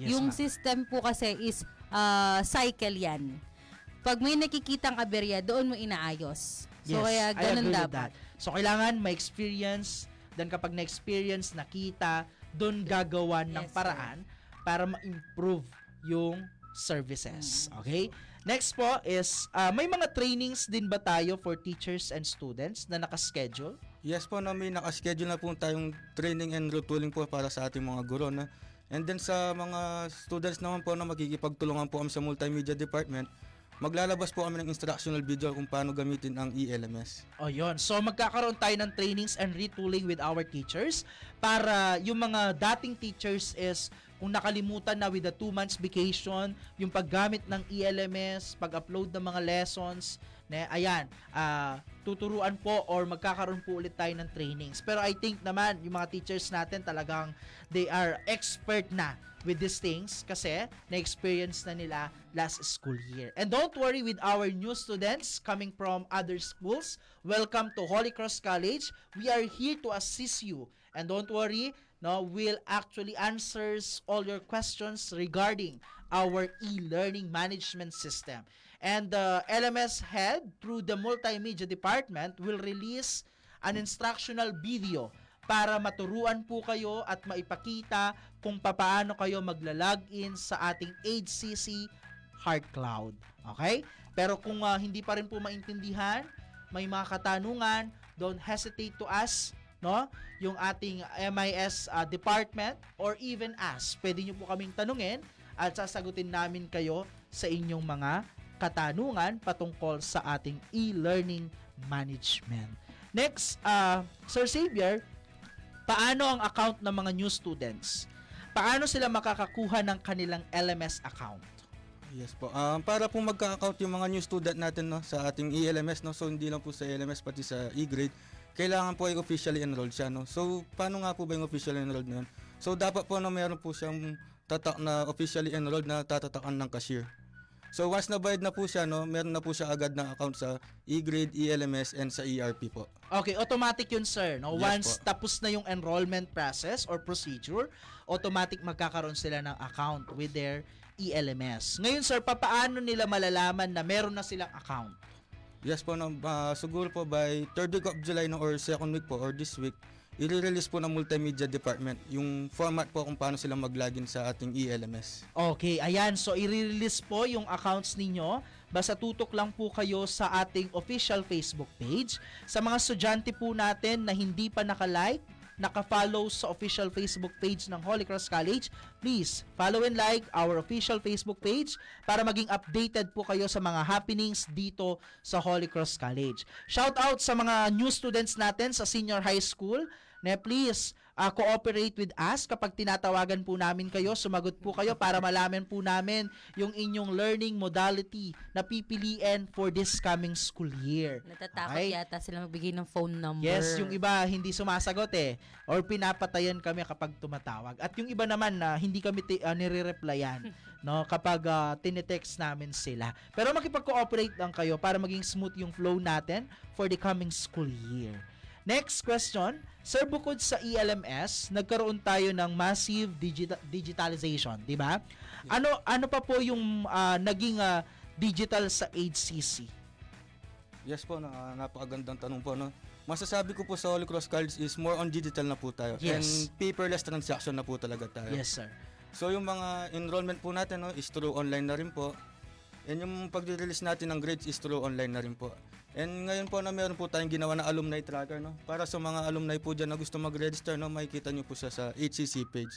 Yes, yung ma'am. system po kasi is uh, cycle yan. Pag may nakikitang aberya, doon mo inaayos. So, I kaya ganun agree with dapat. that. So, kailangan may experience, then kapag na-experience, nakita, doon gagawan ng Yes, sir. paraan para ma-improve yung services. Okay? Next po is, ah, may mga trainings din ba tayo for teachers and students na nakaschedule? Yes po, na may nakaschedule na po tayong training and retooling po para sa ating mga guro. Na. And then sa mga students naman po na magkikipagtulungan po kami sa multimedia department, maglalabas po kami ng instructional video kung paano gamitin ang ELMS. O yun. So magkakaroon tayo ng trainings and retooling with our teachers para yung mga dating teachers is kung nakalimutan na with the two months vacation, yung paggamit ng ELMS, pag-upload ng mga lessons, na ayan, ah, tuturuan po or magkakaroon po ulit tayo ng trainings. Pero I think naman yung mga teachers natin talagang they are expert na with these things kasi na-experience na nila last school year. And don't worry with our new students coming from other schools. Welcome to Holy Cross College. We are here to assist you. And don't worry, no, we'll actually answers all your questions regarding our e-learning management system. And the LMS head through the multimedia department will release an instructional video para maturuan po kayo at maipakita kung papaano kayo magla-login sa ating HCC Heart Cloud. Okay? Pero kung ah, hindi pa rin po maintindihan, may mga katanungan, don't hesitate to ask no? Yung ating MIS ah, department or even us. Pwede nyo po kaming tanungin at sasagutin namin kayo sa inyong mga katanungan patungkol sa ating e-learning management. Next, uh, Sir Xavier, paano ang account ng mga new students? Paano sila makakakuha ng kanilang LMS account? Yes po. Um, para po magka-account yung mga new student natin no sa ating ELMS no. So hindi lang po sa ELMS pati sa E-grade. Kailangan po ay officially enrolled siya no. So paano nga po ba yung officially enrolled na yun? So dapat po na meron po siyang tatak na officially enrolled na tatatakan ng cashier. So once na bayad na po siya no, meron na po siya agad na account sa E-grade, ELMS and sa ERP po. Okay, automatic yun sir. No? Yes Once po. tapos na yung enrollment process or procedure, automatic magkakaroon sila ng account with their ELMS. Ngayon sir, papaano nila malalaman na meron na silang account? Yes po, no, ah, siguro po by third week of July no, or second week po or this week, i-release po ng multimedia department yung format po kung paano sila mag-login sa ating ELMS. Okay, ayan. So, i-release po yung accounts ninyo. Basta tutok lang po kayo sa ating official Facebook page. Sa mga estudyante po natin na hindi pa nakalike, naka-follow sa official Facebook page ng Holy Cross College, please follow and like our official Facebook page para maging updated po kayo sa mga happenings dito sa Holy Cross College. Shout out sa mga new students natin sa senior high school na please uh, cooperate with us kapag tinatawagan po namin kayo, sumagot po kayo para malaman po namin yung inyong learning modality na pipiliin for this coming school year. Natatakot Okay? yata sila magbigay ng phone number. Yes, yung iba hindi sumasagot eh or pinapatayan kami kapag tumatawag. At yung iba naman na hindi kami ti- uh, nire-replyan no kapag uh, tinetext namin sila. Pero makipag-cooperate lang kayo para maging smooth yung flow natin for the coming school year. Next question, Sir, bukod sa ELMS, nagkaroon tayo ng massive digita- digitalization, di ba? Ano ano pa po yung ah, naging ah, digital sa HCC? Yes po, na, napakagandang tanong po. No? Masasabi ko po sa Holy Cross College is more on digital na po tayo. Yes. And paperless transaction na po talaga tayo. Yes, sir. So yung mga enrollment po natin no, is through online na rin po. And yung pag-release natin ng grades is through online na rin po. And ngayon po na meron po tayong ginawa na alumni tracker. No? Para sa mga alumni po dyan na gusto mag-register, no, makikita nyo po siya sa HCC page.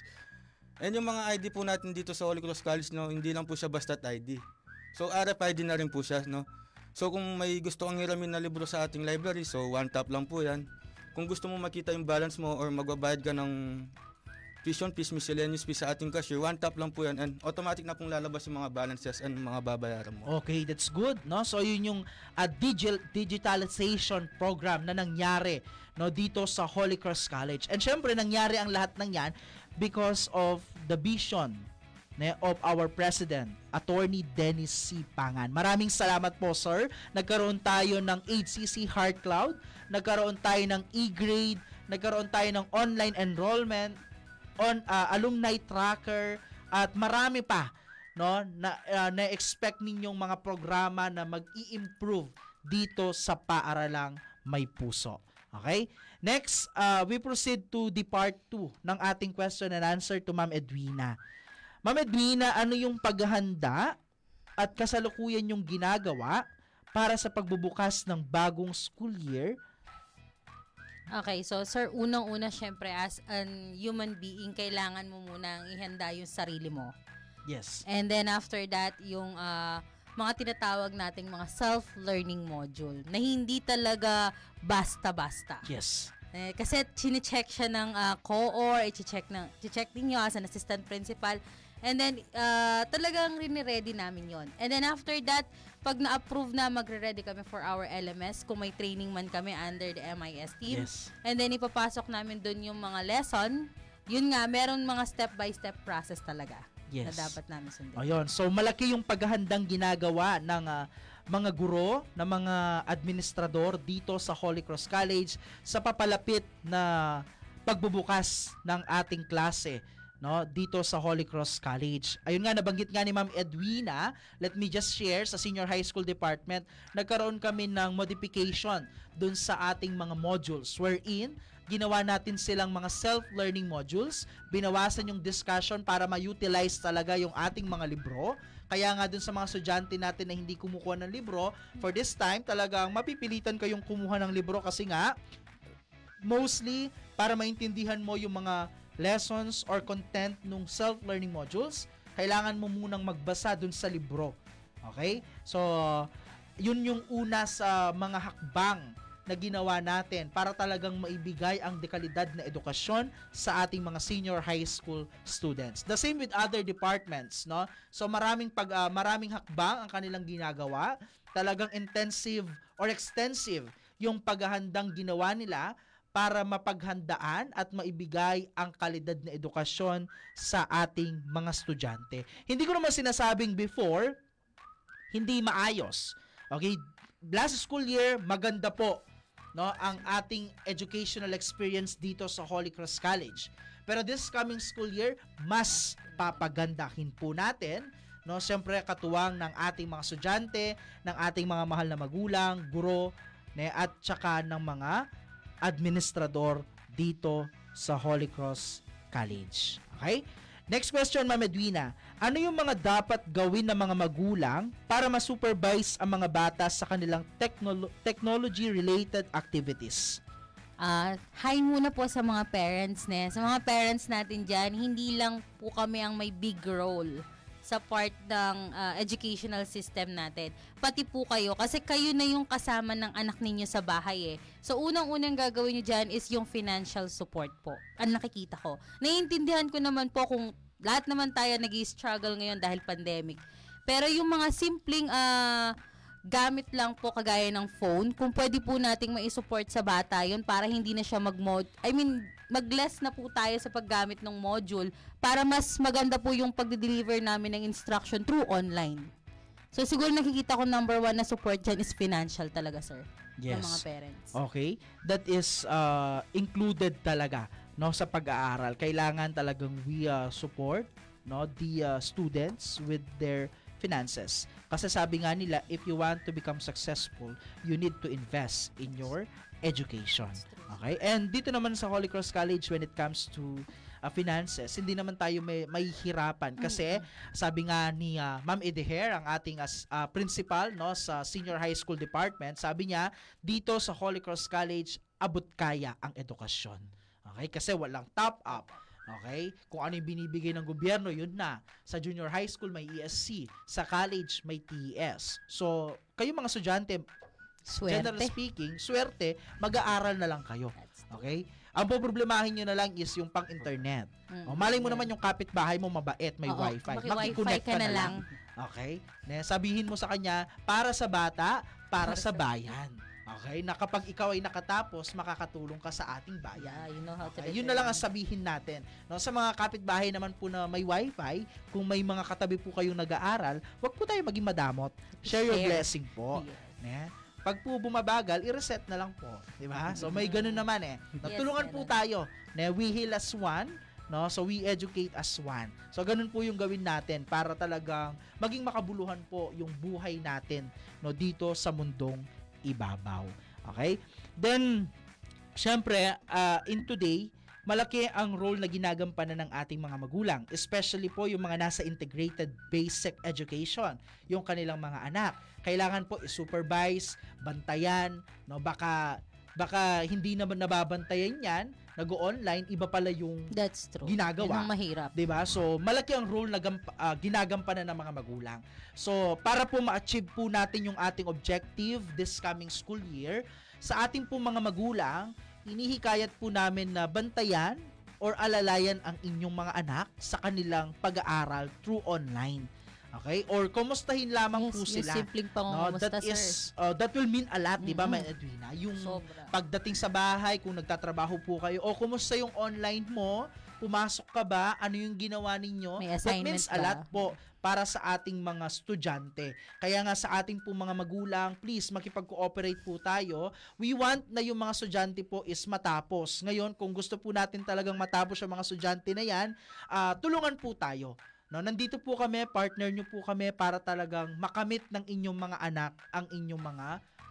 And yung mga ID po natin dito sa Holy Cross College, no, hindi lang po siya basta ID. So RFID na rin po siya. No? So kung may gusto kang hiramin na libro sa ating library, so one tap lang po yan. Kung gusto mo makita yung balance mo or magbabayad ka ng tuition fees, miscellaneous fees sa ating cashier, one tap lang po yan and automatic na pong lalabas yung mga balances and mga babayaran mo. Okay, that's good, no? So yun yung uh, digital digitalization program na nangyari no dito sa Holy Cross College. And syempre nangyari ang lahat ng 'yan because of the vision ne, of our president, Attorney Dennis C. Pangan. Maraming salamat po, sir. Nagkaroon tayo ng HCC Heart Cloud, nagkaroon tayo ng e-grade, nagkaroon tayo ng online enrollment, on uh, alumni tracker at marami pa no na uh, na-expect ninyong mga programa na mag-i-improve dito sa paaralang may puso. Okay? Next, uh, we proceed to the part 2 ng ating question and answer to Ma'am Edwina. Ma'am Edwina, ano yung paghahanda at kasalukuyan yung ginagawa para sa pagbubukas ng bagong school year Okay, so sir, unang-una syempre as an human being, kailangan mo munang ihanda yung sarili mo. Yes. And then after that, yung ah, mga tinatawag nating mga self-learning module na hindi talaga basta-basta. Yes. Eh, kasi chine-check siya ng ah, COOR, i-check ng check ninyo as an assistant principal. And then ah, talagang rini-ready namin 'yon. And then after that, pag na-approve na magre-ready kami for our LMS kung may training man kami under the MIS team. Yes. And then ipapasok namin doon yung mga lesson. Yun nga, meron mga step-by-step process talaga Yes. na dapat namin sundin. Ayun. So malaki yung paghahandang ginagawa ng ah, mga guro, ng mga administrador dito sa Holy Cross College sa papalapit na pagbubukas ng ating klase no dito sa Holy Cross College. Ayun nga nabanggit nga ni Ma'am Edwina, let me just share sa Senior High School Department, nagkaroon kami ng modification dun sa ating mga modules wherein ginawa natin silang mga self-learning modules, binawasan yung discussion para ma-utilize talaga yung ating mga libro. Kaya nga dun sa mga estudyante natin na hindi kumukuha ng libro, for this time talagang mapipilitan kayong kumuha ng libro kasi nga mostly para maintindihan mo yung mga lessons or content nung self-learning modules, kailangan mo munang magbasa dun sa libro. Okay? So, yun yung una sa mga hakbang na ginawa natin para talagang maibigay ang dekalidad na edukasyon sa ating mga senior high school students. The same with other departments, no? So maraming pag ah, maraming hakbang ang kanilang ginagawa, talagang intensive or extensive yung paghahandang ginawa nila para mapaghandaan at maibigay ang kalidad na edukasyon sa ating mga estudyante. Hindi ko naman sinasabing before, hindi maayos. Okay? Last school year, maganda po no ang ating educational experience dito sa Holy Cross College. Pero this coming school year, mas papagandahin po natin no siyempre katuwang ng ating mga estudyante, ng ating mga mahal na magulang, guro, ne, at saka ng mga administrador dito sa Holy Cross College. Okay? Next question, Ma'am Edwina. Ano yung mga dapat gawin ng mga magulang para ma-supervise ang mga bata sa kanilang technolo- technology-related activities? Ah, hi muna po sa mga parents ne. Sa mga parents natin diyan, hindi lang po kami ang may big role sa part ng ah, educational system natin. Pati po kayo kasi kayo na yung kasama ng anak ninyo sa bahay eh. So unang-unang gagawin niyo diyan is yung financial support po. Ang nakikita ko. Naiintindihan ko naman po kung lahat naman tayo nag-struggle ngayon dahil pandemic. Pero yung mga simpleng ah, gamit lang po kagaya ng phone, kung pwede po nating mai-support sa bata yun para hindi na siya mag-mod, I mean, mag-less na po tayo sa paggamit ng module para mas maganda po yung pagde-deliver namin ng instruction through online. So siguro nakikita ko number one na support dyan is financial talaga, sir. Ng mga parents. Okay? That is uh, included talaga no sa pag-aaral. Kailangan talagang we uh, support no the uh, students with their finances. Kasi sabi nga nila, if you want to become successful, you need to invest in your education. Okay? And dito naman sa Holy Cross College when it comes to uh, finances, hindi naman tayo may mahihirapan kasi sabi nga ni uh, Ma'am Edeher, ang ating as uh, principal no sa Senior High School Department, sabi niya dito sa Holy Cross College abot kaya ang edukasyon. Okay? Kasi walang top up. Okay? Kung ano yung binibigay ng gobyerno, yun na. Sa junior high school, may ESC. Sa college, may TES. So, kayo mga estudyante, Swerte. generally speaking, swerte, mag-aaral na lang kayo. Okay? Ang poproblemahin nyo na lang is yung pang-internet. Mm, O, malay mo naman yung kapitbahay mo mabait, may Oo, wifi. maki-wifi Makikonnect ka na lang. Okay? Ne, sabihin mo sa kanya, para sa bata, para sa bayan. Okay? Na kapag ikaw ay nakatapos, makakatulong ka sa ating bayan. Yeah, you know how to Okay, yun na lang ang sabihin natin. No, sa mga kapitbahay naman po na may wifi, kung may mga katabi po kayong nag-aaral, wag po tayo maging madamot. Share your Share. blessing po. Ne? Pag po bumabagal, i-reset na lang po, 'di ba? So may ganun naman eh. No, Yes, po tayo. Ne, we heal as one, no? So we educate as one. So ganun po yung gawin natin para talagang maging makabuluhan po yung buhay natin no dito sa mundong ibabaw. Okay? Then syempre, uh, in today, malaki ang role na ginagampanan ng ating mga magulang, especially po yung mga nasa integrated basic education, yung kanilang mga anak. Kailangan po i-supervise, bantayan, no baka baka hindi naman nababantayan 'yan, nag-online, iba pala yung That's true. ginagawa. Yun ang mahirap. 'Di ba? So, malaki ang role na gamp- ah, ginagampanan ng mga magulang. So, para po ma-achieve po natin yung ating objective this coming school year, sa ating po mga magulang, inihikayat po namin na bantayan or alalayan ang inyong mga anak sa kanilang pag-aaral through online. Okay? Or kumustahin lamang po Yung sila. simpleng No, pangungumusta, that sir. is uh, that will mean a lot, 'di ba, Mm-mm. Ma'am Edwina? Yung Sobra. pagdating sa bahay, kung nagtatrabaho po kayo, o kumusta yung online mo, pumasok ka ba, ano yung ginawa ninyo? May That means a ba? lot po para sa ating mga estudyante. Kaya nga sa ating po mga magulang, please makipag-cooperate po tayo. We want na yung mga estudyante po is matapos. Ngayon, kung gusto po natin talagang matapos yung mga estudyante na yan, ah, tulungan po tayo. No, nandito po kami, partner nyo po kami para talagang makamit ng inyong mga anak ang inyong mga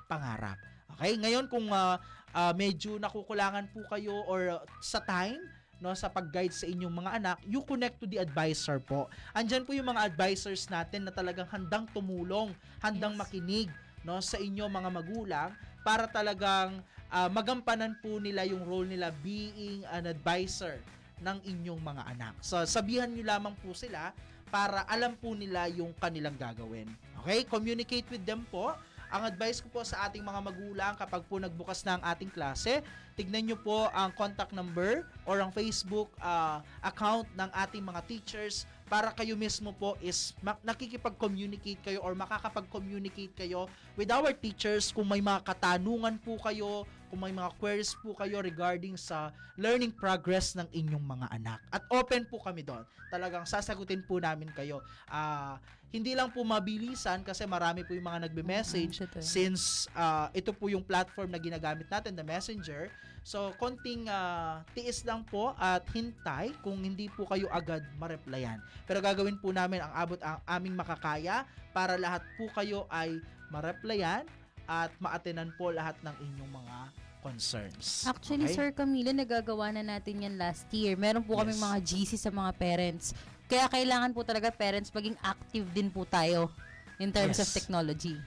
pangarap. Okay? Ngayon kung ah, ah, medyo nakukulangan po kayo or ah, sa time no sa pag-guide sa inyong mga anak, you connect to the advisor po. Andyan po yung mga advisors natin na talagang handang tumulong, handang makinig no sa inyo mga magulang para talagang ah, magampanan po nila yung role nila being an advisor ng inyong mga anak. So, sabihan nyo lamang po sila para alam po nila yung kanilang gagawin. Okay? Communicate with them po. Ang advice ko po sa ating mga magulang kapag po nagbukas na ang ating klase, tignan nyo po ang contact number or ang Facebook ah, account ng ating mga teachers para kayo mismo po is nakikipag-communicate kayo or makakapag-communicate kayo with our teachers kung may mga katanungan po kayo, kung may mga queries po kayo regarding sa learning progress ng inyong mga anak. At open po kami doon. Talagang sasagutin po namin kayo. Ah, hindi lang po mabilisan kasi marami po yung mga nagbe-message totoo. since ah, ito po yung platform na ginagamit natin, the Messenger. So, konting ah, tiis lang po at hintay kung hindi po kayo agad ma-replyan. Pero gagawin po namin ang abot ang aming makakaya para lahat po kayo ay ma-replyan at ma-attenan po lahat ng inyong mga concerns. Actually, Okay? Sir Camilo, nagagawa na natin yan last year. Meron po kaming Yes. mga GC sa mga parents. Kaya kailangan po talaga parents maging active din po tayo in terms of Yes. technology.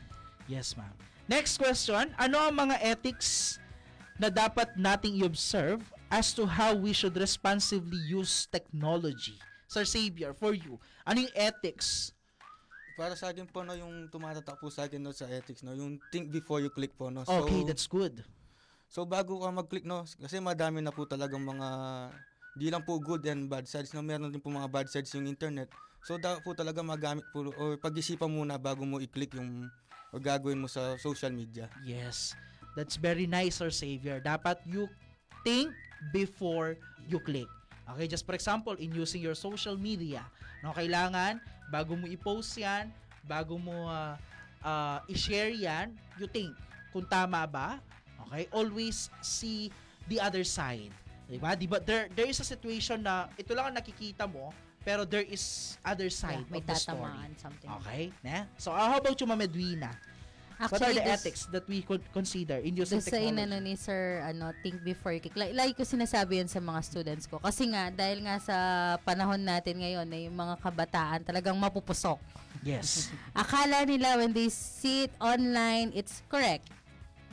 Yes, ma'am. Next question, ano ang mga ethics na dapat nating i-observe as to how we should responsibly use technology? Sir Xavier, for you, ano yung ethics? Para sa akin po no, yung tumatatak po sa akin no, sa ethics no, yung think before you click po no. Okay, that's good. So bago ka mag-click no, kasi madami na po talagang mga di lang po good and bad sides no, meron din po mga bad sides yung internet. So dapat po talaga magamit po or pag-isipan muna bago mo i-click yung o gagawin mo sa social media. Yes. That's very nice, Sir Xavier. Dapat you think before you click. Okay, just for example, in using your social media, no, kailangan bago mo i-post 'yan, bago mo ah, ah, i-share 'yan, you think kung tama ba? Okay? Always see the other side. 'Di ba? Di ba there there is a situation na ito lang ang nakikita mo, pero there is other side Yeah, of the story. something. Okay? Ne? So, uh, how about you, Ma'am Edwina? What are Actually, the this- ethics that we could consider in using sa technology? inano ni Sir, ano, think before you click. Like, like ko sinasabi yan sa mga students ko. Kasi nga, dahil nga sa panahon natin ngayon, na yung mga kabataan talagang mapupusok. Yes. Akala nila when they see it online, it's correct.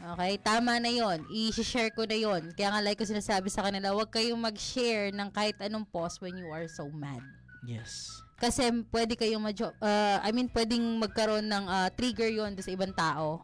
Okay, tama na yon. I-share ko na yon. Kaya nga like ko sinasabi sa kanila, huwag kayong mag-share ng kahit anong post when you are so mad. Yes. Kasi pwede kayong madyo, uh, I mean, pwedeng magkaroon ng uh, trigger yon sa ibang tao.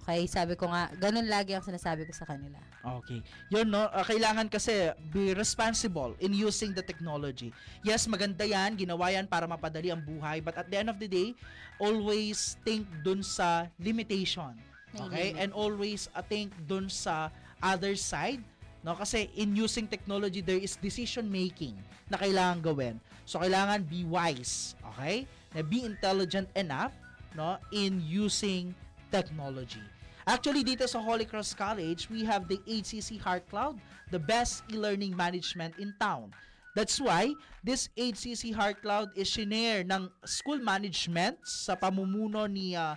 Okay, sabi ko nga, ganun lagi ang sinasabi ko sa kanila. Okay. Yun, no? ah, kailangan kasi be responsible in using the technology. Yes, maganda yan. Ginawa yan para mapadali ang buhay. But at the end of the day, always think dun sa limitation. Okay? limit. And always uh, think dun sa other side. No? Kasi in using technology, there is decision making na kailangan gawin. So, kailangan be wise. Okay? Na be intelligent enough no, in using technology. Actually, dito sa Holy Cross College, we have the HCC Heart Cloud, the best e-learning management in town. That's why this HCC Heart Cloud is shinare ng school management sa pamumuno ni ah,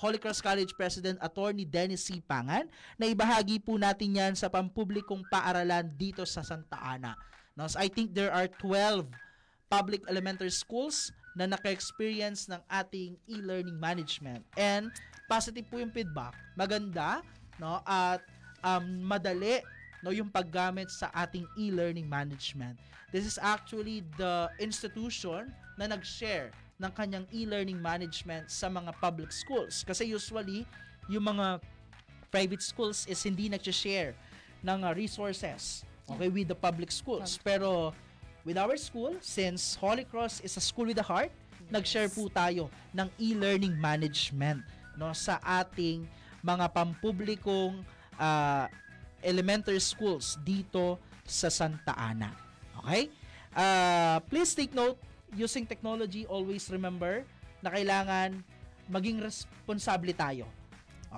Holy Cross College President Attorney Dennis C. Pangan na ibahagi po natin yan sa pampublikong paaralan dito sa Santa Ana. No, so I think there are 12 public elementary schools na naka-experience ng ating e-learning management. And positive po yung feedback. Maganda, no? At um, madali no yung paggamit sa ating e-learning management. This is actually the institution na nag-share ng kanyang e-learning management sa mga public schools. Kasi usually, yung mga private schools is hindi nag-share ng uh, resources okay, with the public schools. Pero with our school, since Holy Cross is a school with a heart, nag-share po tayo ng e-learning management no sa ating mga pampublikong ah, elementary schools dito sa Santa Ana. Okay? Uh, please take note, using technology, always remember na kailangan maging responsable tayo.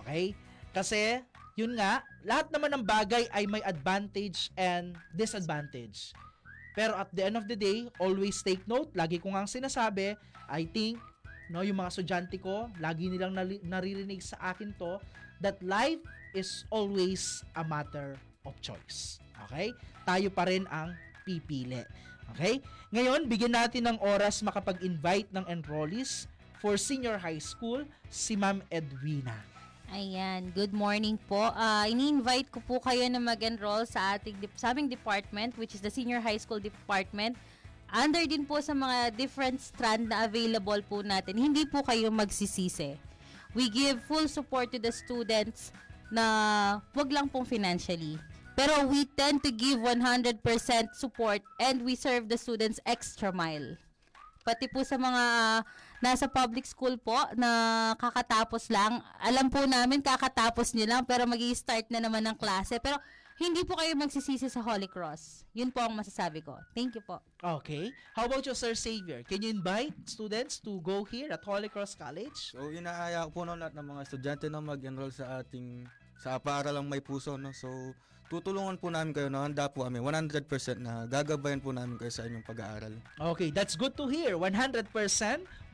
Okay? Kasi, yun nga, lahat naman ng bagay ay may advantage and disadvantage. Pero at the end of the day, always take note. Lagi ko nga sinasabi, I think, no, yung mga estudyante ko, lagi nilang naririnig sa akin to, that life is always a matter of choice. Okay? Tayo pa rin ang pipili. Okay? Ngayon, bigyan natin ng oras makapag-invite ng enrollees for senior high school, si Ma'am Edwina. Ayan, good morning po. Ah, ini-invite ko po kayo na mag-enroll sa ating dep- sa aming department which is the Senior High School Department. Under din po sa mga different strand na available po natin. Hindi po kayo magsisisi. We give full support to the students na wag lang pong financially. Pero we tend to give 100% support and we serve the students extra mile. Pati po sa mga ah, nasa public school po na kakatapos lang, alam po namin kakatapos nyo lang pero mag start na naman ng klase. Pero hindi po kayo magsisisi sa Holy Cross. Yun po ang masasabi ko. Thank you po. Okay. How about you, Sir Xavier? Can you invite students to go here at Holy Cross College? So inaaya ko po no, lahat ng mga estudyante na mag-enroll sa ating sa paaralang may puso no. So tutulungan po namin kayo na handa po kami 100% na gagabayan po namin kayo sa inyong pag-aaral. Okay, that's good to hear. 100%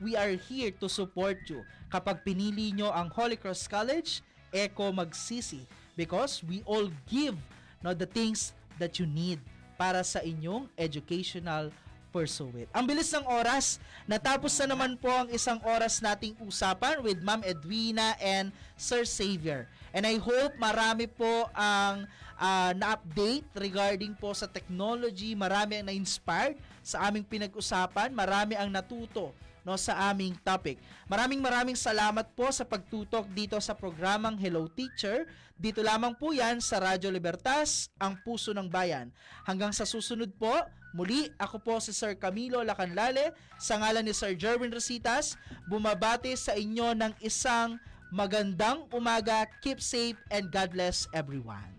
we are here to support you. Kapag pinili nyo ang Holy Cross College, Eco magsisi because we all give no, the things that you need para sa inyong educational pursuit. Ang bilis ng oras, natapos na naman po ang isang oras nating usapan with Ma'am Edwina and Sir Xavier. And I hope marami po ang ah, na-update regarding po sa technology, marami ang na-inspired sa aming pinag-usapan, marami ang natuto no sa aming topic. Maraming maraming salamat po sa pagtutok dito sa programang Hello Teacher. Dito lamang po 'yan sa Radyo Libertas, ang puso ng bayan. Hanggang sa susunod po, muli ako po si Sir Camilo Lacanlale sa ngalan ni Sir Jerwin Rositas, bumabati sa inyo ng isang magandang umaga. Keep safe and God bless everyone.